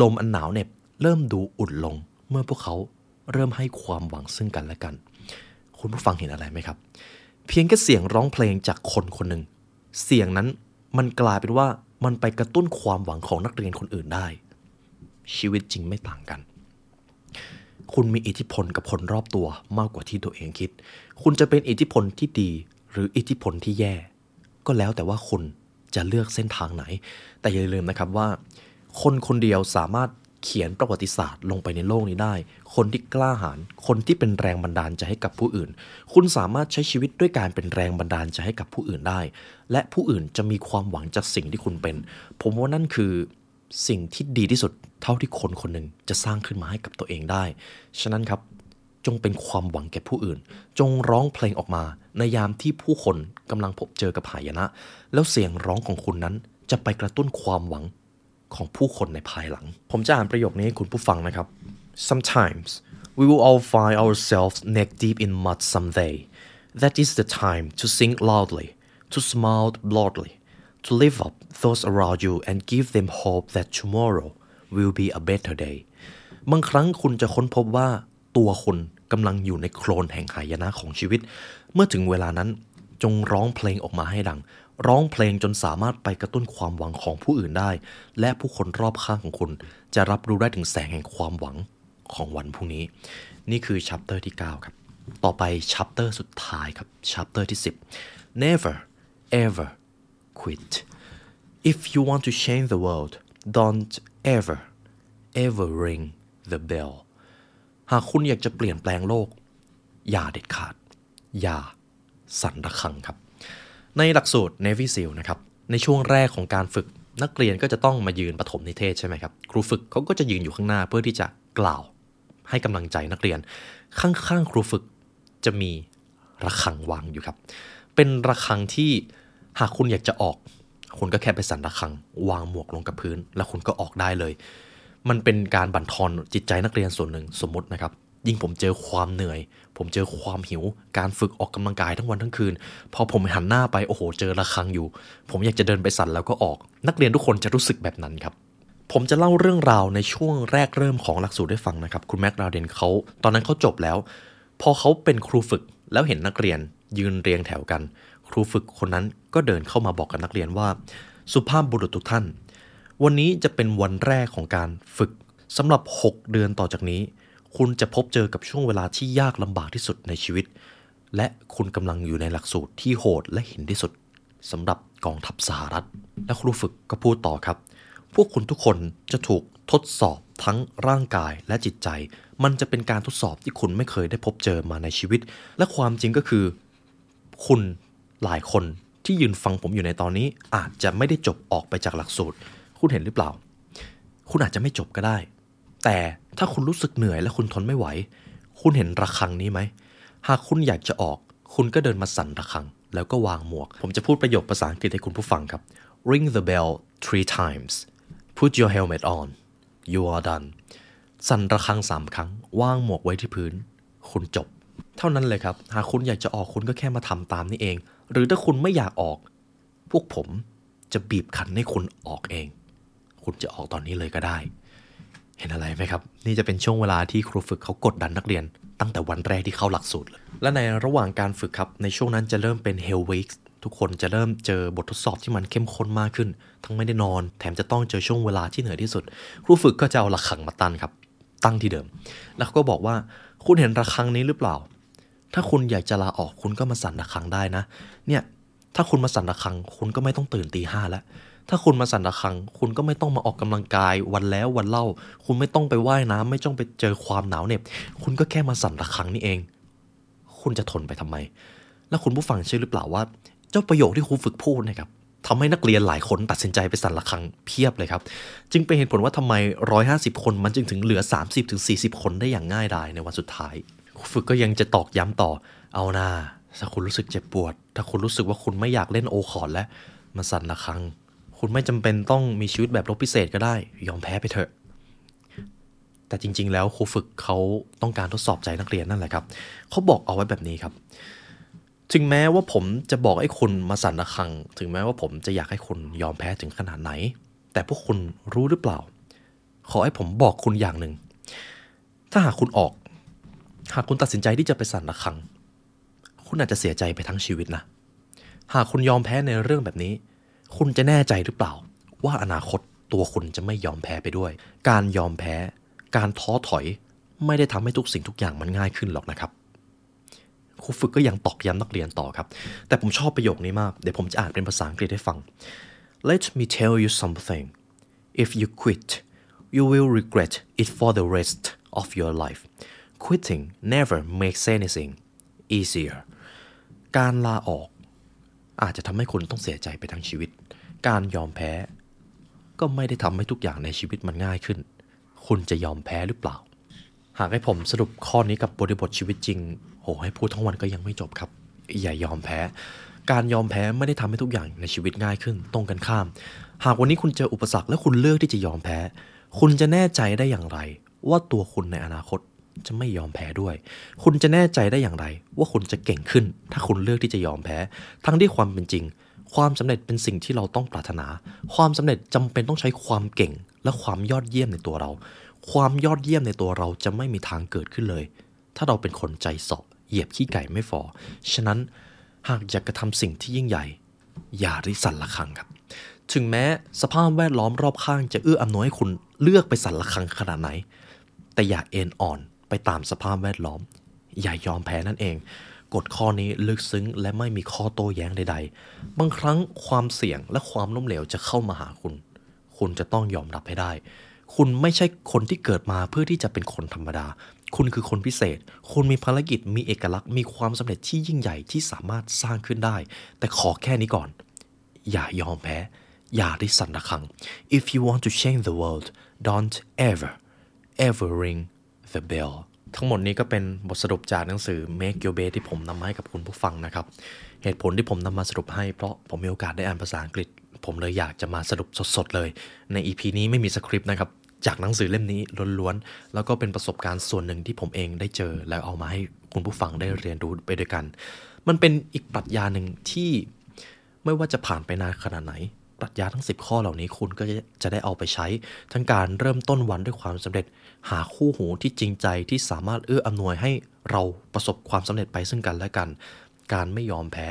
ลมอันหนาวเหน็บเริ่มดูอุ่นลง เมื่อพวกเขาเริ่มให้ความหวังซึ่งกันและกัน คุณผู้ฟังเห็นอะไรไหมครับ เพียงแค่เสียงร้องเพลงจากคนคนหนึ่ง เสียงนั้นมันกลายเป็นว่ามันไปกระตุ้นความหวังของนักเรียนคนอื่นได้ ชีวิตจริงไม่ต่างกัน คุณมีอิทธิพลกับคนรอบตัวมากกว่าที่ตัวเองคิด คุณจะเป็นอิทธิพลที่ดีหรืออิทธิพลที่แย่ ก็แล้วแต่ว่าคุณจะเลือกเส้นทางไหน แต่อย่าลืมนะครับว่า คนคนเดียวสามารถ เขียนประวัติศาสตร์ลงไปในโลกนี้ได้ คนที่กล้าหาญคนที่เป็นแรงบันดาลใจให้กับผู้อื่น คุณสามารถใช้ชีวิตด้วยการเป็นแรงบันดาลใจให้กับผู้อื่นได้ และผู้อื่นจะมีความหวังจากสิ่งที่คุณเป็น ผมว่านั่นคือสิ่งที่ดีที่สุดเท่าที่คนคนหนึ่งจะสร้างขึ้นมาให้กับตัวเองได้ ฉะนั้นครับจงเป็นความหวังแก่ผู้อื่น จงร้องเพลงออกมา ในยามที่ผู้คนกำลังพบเจอกับหายนะ แล้วเสียงร้องของคุณนั้นจะไปกระตุ้นความหวัง ของผู้คนในภายหลัง ผมจะอ่านประโยคนี้ให้คุณผู้ฟังนะครับ sometimes we will all find ourselves neck deep in mud someday that is the time to sing loudly to smile broadly to lift up those around you and give them hope that tomorrow will be a better day บางครั้งคุณจะค้นพบว่าตัวคุณกำลังอยู่ในโคลนแห่งหายนะของชีวิต เมื่อถึงเวลานั้นจงร้องเพลงออกมาให้ดัง ร้องเพลงจนสามารถไปกระตุ้นความหวังของผู้อื่นได้ และผู้คนรอบข้างของคุณ จะรับรู้ได้ถึงแสงแห่งความหวังของวันพรุ่งนี้ นี่คือ chapter ที่ 9 ครับ ต่อไป chapter สุดท้ายครับ chapter ที่ 10 never ever quit if you want to change the world don't ever ever ring the bell หากคุณอยากจะเปลี่ยนแปลงโลก อย่าเด็ดขาด อย่าสั่นระฆังครับ ในหลักสูตร Navy SEAL นะครับ ในช่วงแรกของการฝึกนักเรียนก็จะต้องมายืนปฐมนิเทศใช่ไหมครับ ครูฝึกเขาก็จะยืนอยู่ข้างหน้าเพื่อที่จะกล่าวให้กำลังใจนักเรียน ข้างๆครูฝึกจะมีระฆังวางอยู่ครับ เป็นระฆังที่หากคุณอยากจะออก คุณก็แค่ไปสั่นระฆัง วางหมวกลงกับพื้น แล้วคุณก็ออกได้เลย มันเป็นการบั่นทอนจิตใจนักเรียนส่วนหนึ่งสมมตินะครับ ยิ่งผมเจอความเหนื่อย ผมเจอความหิว การฝึกออกกำลังกายทั้งวันทั้งคืน พอผมหันหน้าไป โอ้โห เจอระฆังอยู่ ผมอยากจะเดินไปสั่นแล้วก็ออก นักเรียนทุกคนจะรู้สึกแบบนั้นครับ ผมจะเล่าเรื่องราวในช่วงแรกเริ่มของหลักสูตรให้ฟังนะครับ คุณแม็กดาเดนเขา ตอนนั้นเขาจบแล้ว พอเขาเป็นครูฝึกแล้วเห็นนักเรียน ยืนเรียงแถวกัน ครูฝึกคนนั้นก็เดินเข้ามาบอกกับนักเรียนว่า สุภาพบุรุษทุกท่าน วันนี้จะเป็นวันแรกของการฝึกสำหรับ 6 เดือนต่อจากนี้ คุณจะพบเจอกับช่วงเวลาที่ยากลำบากที่สุดในชีวิต และคุณกำลังอยู่ในหลักสูตรที่โหดและหินที่สุดสำหรับกองทัพสหรัฐ และครูฝึกก็พูดต่อครับ พวกคุณทุกคนจะถูกทดสอบทั้งร่างกายและจิตใจ มันจะเป็นการทดสอบที่คุณไม่เคยได้พบเจอมาในชีวิต และความจริงก็คือ คุณหลายคนที่ยืนฟังผมอยู่ในตอนนี้ อาจจะไม่ได้จบออกไปจากหลักสูตร คุณเห็นหรือเปล่า คุณอาจจะไม่จบก็ได้ แต่ ถ้าคุณรู้สึกเหนื่อยและคุณทนไม่ไหว คุณเห็นระฆังนี้ไหม หากคุณอยากจะออก คุณก็เดินมาสั่นระฆัง แล้วก็วางหมวก ผมจะพูดประโยคภาษาอังกฤษให้คุณผู้ฟังครับ ring the bell three times put your helmet on you are done สั่นระฆังสามครั้ง วางหมวกไว้ที่พื้น คุณจบ เท่านั้นเลยครับ หากคุณอยากจะออกคุณก็แค่มาทำตามนี่เอง หรือถ้าคุณไม่อยากออก พวกผมจะบีบคั้นให้คุณออกเอง คุณจะออกตอนนี้เลยก็ได้ เห็นอะไรไหมครับ นี่จะเป็นช่วงเวลาที่ครูฝึกเขากดดันนักเรียน ตั้งแต่วันแรกที่เข้าหลักสูตรเลย และในระหว่างการฝึกครับ ในช่วงนั้นจะเริ่มเป็น Hell Week ทุกคนจะเริ่มเจอบททดสอบที่มันเข้มข้นมากขึ้น ทั้งไม่ได้นอน แถมจะต้องเจอช่วงเวลาที่เหนื่อยที่สุด ครูฝึกก็จะเอาระฆังมาตั้งครับ ตั้งที่เดิม แล้วเขาก็บอกว่าคุณเห็นระฆังนี้หรือเปล่า ถ้าคุณอยากจะลาออกคุณก็มาสั่นระฆังได้นะ เนี่ย ถ้าคุณมาสั่นระฆังคุณก็ไม่ต้องตื่นตีห้าแล้ว ถ้าคุณมาสั่นระฆัง คุณก็ไม่ต้องมาออกกำลังกายวันแล้ววันเล่า คุณไม่ต้องไปว่ายน้ำไม่ต้องไปเจอความหนาวเหน็บ คุณก็แค่มาสั่นระฆังนี่เอง คุณจะทนไปทำไม แล้วคุณผู้ฟังเชื่อหรือเปล่าว่า เจ้าประโยคที่ครูฝึกพูดนะครับทำให้นักเรียนหลายคนตัดสินใจไปสั่นระฆังเพียบเลยครับ จึงเป็นเหตุผลว่าทำไม 150 คนมันจึงถึงเหลือ 30-40 คนได้อย่างง่ายดายในวันสุดท้ายครูฝึกก็ยังจะตอกย้ำต่อ เอาน่าถ้าคุณรู้สึกเจ็บปวด ถ้าคุณรู้สึกว่าคุณไม่อยากเล่น O-course แล้วมาสั่นระฆัง คุณไม่จำเป็นต้องมีชีวิตแบบรบพิเศษก็ได้ ยอมแพ้ไปเถอะ แต่จริง ๆ แล้วครูฝึกเขาต้องการทดสอบใจนักเรียนนั่นแหละครับเขาบอกเอาไว้แบบนี้ครับ ถึงแม้ว่าผมจะบอกให้คุณมาสั่นระฆัง ถึงแม้ว่าผมจะอยากให้คุณยอมแพ้ถึงขนาดไหน แต่พวกคุณรู้หรือเปล่า ขอให้ผมบอกคุณอย่างหนึ่ง ถ้าหากคุณออก หากคุณตัดสินใจที่จะไปสั่นระฆัง คุณอาจจะเสียใจไปทั้งชีวิตนะ หากคุณยอมแพ้ในเรื่องแบบนี้ คุณจะแน่ใจหรือเปล่า ว่าอนาคตตัวคุณจะไม่ยอมแพ้ไปด้วย การยอมแพ้ การท้อถอย ไม่ได้ทำให้ทุกสิ่งทุกอย่างมันง่ายขึ้นหรอกนะครับครูฝึกก็ยังตอกย้ำนักเรียนต่อครับ แต่ผมชอบประโยคนี้มาก เดี๋ยวผมจะอ่านเป็นภาษาอังกฤษให้ฟัง Let me tell you something if you quit you will regret it for the rest of your life quitting never makes anything easier การลาออก อาจจะทำให้คุณต้องเสียใจไปทั้งชีวิต การยอมแพ้ ก็ไม่ได้ทำให้ทุกอย่างในชีวิตมันง่ายขึ้น คุณจะยอมแพ้หรือเปล่า หากให้ผมสรุปข้อนี้กับบริบทชีวิตจริง โหให้พูดทั้งวันก็ยังไม่จบครับ อย่ายอมแพ้ การยอมแพ้ไม่ได้ทำให้ทุกอย่างในชีวิตง่ายขึ้น ตรงกันข้าม หากวันนี้คุณเจออุปสรรคและคุณเลือกที่จะยอมแพ้ คุณจะแน่ใจได้อย่างไร ว่าตัวคุณในอนาคตจะไม่ยอมแพ้ด้วย คุณจะแน่ใจได้อย่างไร ว่าคุณจะเก่งขึ้น ถ้าคุณเลือกที่จะยอมแพ้ ทั้งที่ความเป็นจริง ความสำเร็จเป็นสิ่งที่เราต้องปรารถนา ความสำเร็จจำเป็นต้องใช้ความเก่ง และความยอดเยี่ยมในตัวเรา ความยอดเยี่ยมในตัวเราจะไม่มีทางเกิดขึ้นเลย ถ้าเราเป็นคนใจเสอบเหยียบขี้ไก่ไม่ฟอ ฉะนั้นหากอยากกระทำสิ่งที่ยิ่งใหญ่ อย่าริสั่นระฆังครับ ถึงแม้สภาพแวดล้อมรอบข้างจะเอื้ออำนวยให้คุณเลือกไปสั่นระฆังขนาดไหน แต่อย่าเอ็นอ่อนไปตามสภาพแวดล้อม อย่ายอมแพ้นั่นเอง กฎข้อนี้ลึกซึ้งและไม่มีข้อโต้แย้งใด ๆ บางครั้งความเสี่ยงและความล้มเหลวจะเข้ามาหาคุณ คุณจะต้องยอมรับให้ได้ คุณไม่ใช่คนที่เกิดมาเพื่อที่จะเป็นคนธรรมดา คุณคือคนพิเศษ คุณมีภารกิจ มีเอกลักษณ์ มีความสำเร็จที่ยิ่งใหญ่ที่สามารถสร้างขึ้นได้ แต่ขอแค่นี้ก่อน อย่ายอมแพ้ อย่าได้สั่นระฆัง if you want to change the world don't ever ever ring the bell ทั้งหมดนี้ก็เป็นบทสรุปจากหนังสือ Make Your Bed ที่ผมนำมาให้กับคุณผู้ฟังนะครับ เหตุผลที่ผมนำมาสรุปให้เพราะผมมีโอกาสได้อ่านภาษาอังกฤษ ผมเลยอยากจะมาสรุปสดๆเลย ใน EP นี้ไม่มีสคริปต์นะครับ จากหนังสือเล่มนี้ล้วนๆ แล้วก็เป็นประสบการณ์ส่วนหนึ่งที่ผมเองได้เจอ แล้วเอามาให้คุณผู้ฟังได้เรียนรู้ไปด้วยกัน มันเป็นอีกปรัชญาหนึ่งที่ไม่ว่าจะผ่านไปนานขนาดไหน ปรัชญาทั้ง 10 ข้อเหล่านี้คุณก็จะได้เอาไปใช้ ทั้งการเริ่มต้นวันด้วยความสำเร็จ หาคู่หูที่จริงใจที่สามารถเอื้ออำนวยให้เราประสบความสำเร็จไปซึ่งกันและกัน การไม่ยอมแพ้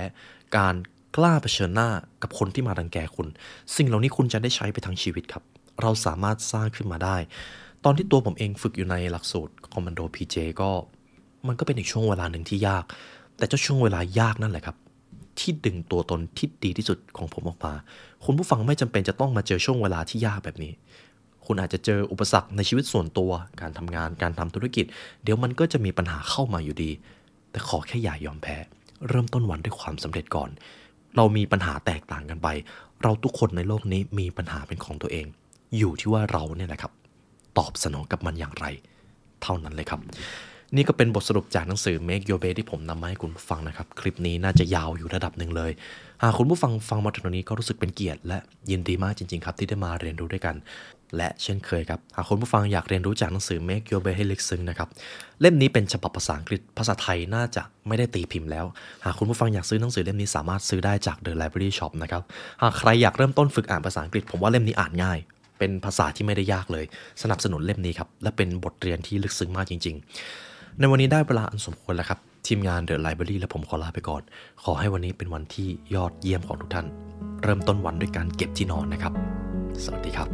การกล้าเผชิญหน้ากับคนที่มารังแกคุณ สิ่งเหล่านี้คุณจะได้ใช้ไปทั้งชีวิตครับ เราสามารถสร้างขึ้นมาได้ ตอนที่ตัวผมเองฝึกอยู่ในหลักสูตรคอมมานโด PJ ก็ มันก็เป็นอีกช่วงเวลาหนึ่งที่ยาก แต่เจ้าช่วงเวลายากนั่นแหละครับ ที่ดึงตัวตนที่ดีที่สุดของผมออกมา คุณผู้ฟังไม่จำเป็นจะต้องมาเจอช่วงเวลาที่ยากแบบนี้ คุณอาจจะเจออุปสรรคในชีวิตส่วนตัว การทำงาน การทำธุรกิจ เดี๋ยวมันก็จะมีปัญหาเข้ามาอยู่ดี แต่ขอแค่อย่ายอมแพ้ เริ่มต้นวันด้วยความสำเร็จก่อน เรามีปัญหาแตกต่างกันไป เราทุกคนในโลกนี้มีปัญหาเป็นของตัวเอง อยู่ที่ว่าเราเนี่ยแหละครับ ตอบสนองกับมันอย่างไร เท่านั้นเลยครับ นี่ก็เป็นบทสรุปจากหนังสือ Make Your Bed ที่ผมนำมาให้คุณผู้ฟังนะครับ คลิปนี้น่าจะยาวอยู่ระดับหนึ่งเลย หากคุณผู้ฟังฟังมาถึงตรงนี้ก็รู้สึกเป็นเกียรติ และยินดีมากจริง ๆ ครับ ที่ได้มาเรียนรู้ด้วยกัน และเช่นเคยครับ หากคุณผู้ฟังอยากเรียนรู้จากหนังสือ Make Your Bed ให้ลึกซึ้งนะครับ เล่มนี้เป็นฉบับภาษาอังกฤษ ภาษาไทยน่าจะไม่ได้ตีพิมพ์แล้ว หากคุณผู้ฟังอยากซื้อหนังสือเล่มนี้สามารถซื้อได้จาก The Library Shop นะครับ หากใครอยากเริ่มต้นฝึกอ่านภาษาอังกฤษ ผมว่าเล่มนี้อ่านง่ายเป็นภาษาที่ไม่ได้ยากเลย สนับสนุนเล่มนี้ครับ และเป็นบทเรียนที่ลึกซึ้งมากจริง ๆ ในวันนี้ได้เวลาอันสมควรแล้วครับ ทีมงานเดอะไลบรารีและผมขอลาไปก่อน ขอให้วันนี้เป็นวันที่ยอดเยี่ยมของทุกท่าน เริ่มต้นวันด้วยการเก็บที่นอนนะครับ สวัสดีครับ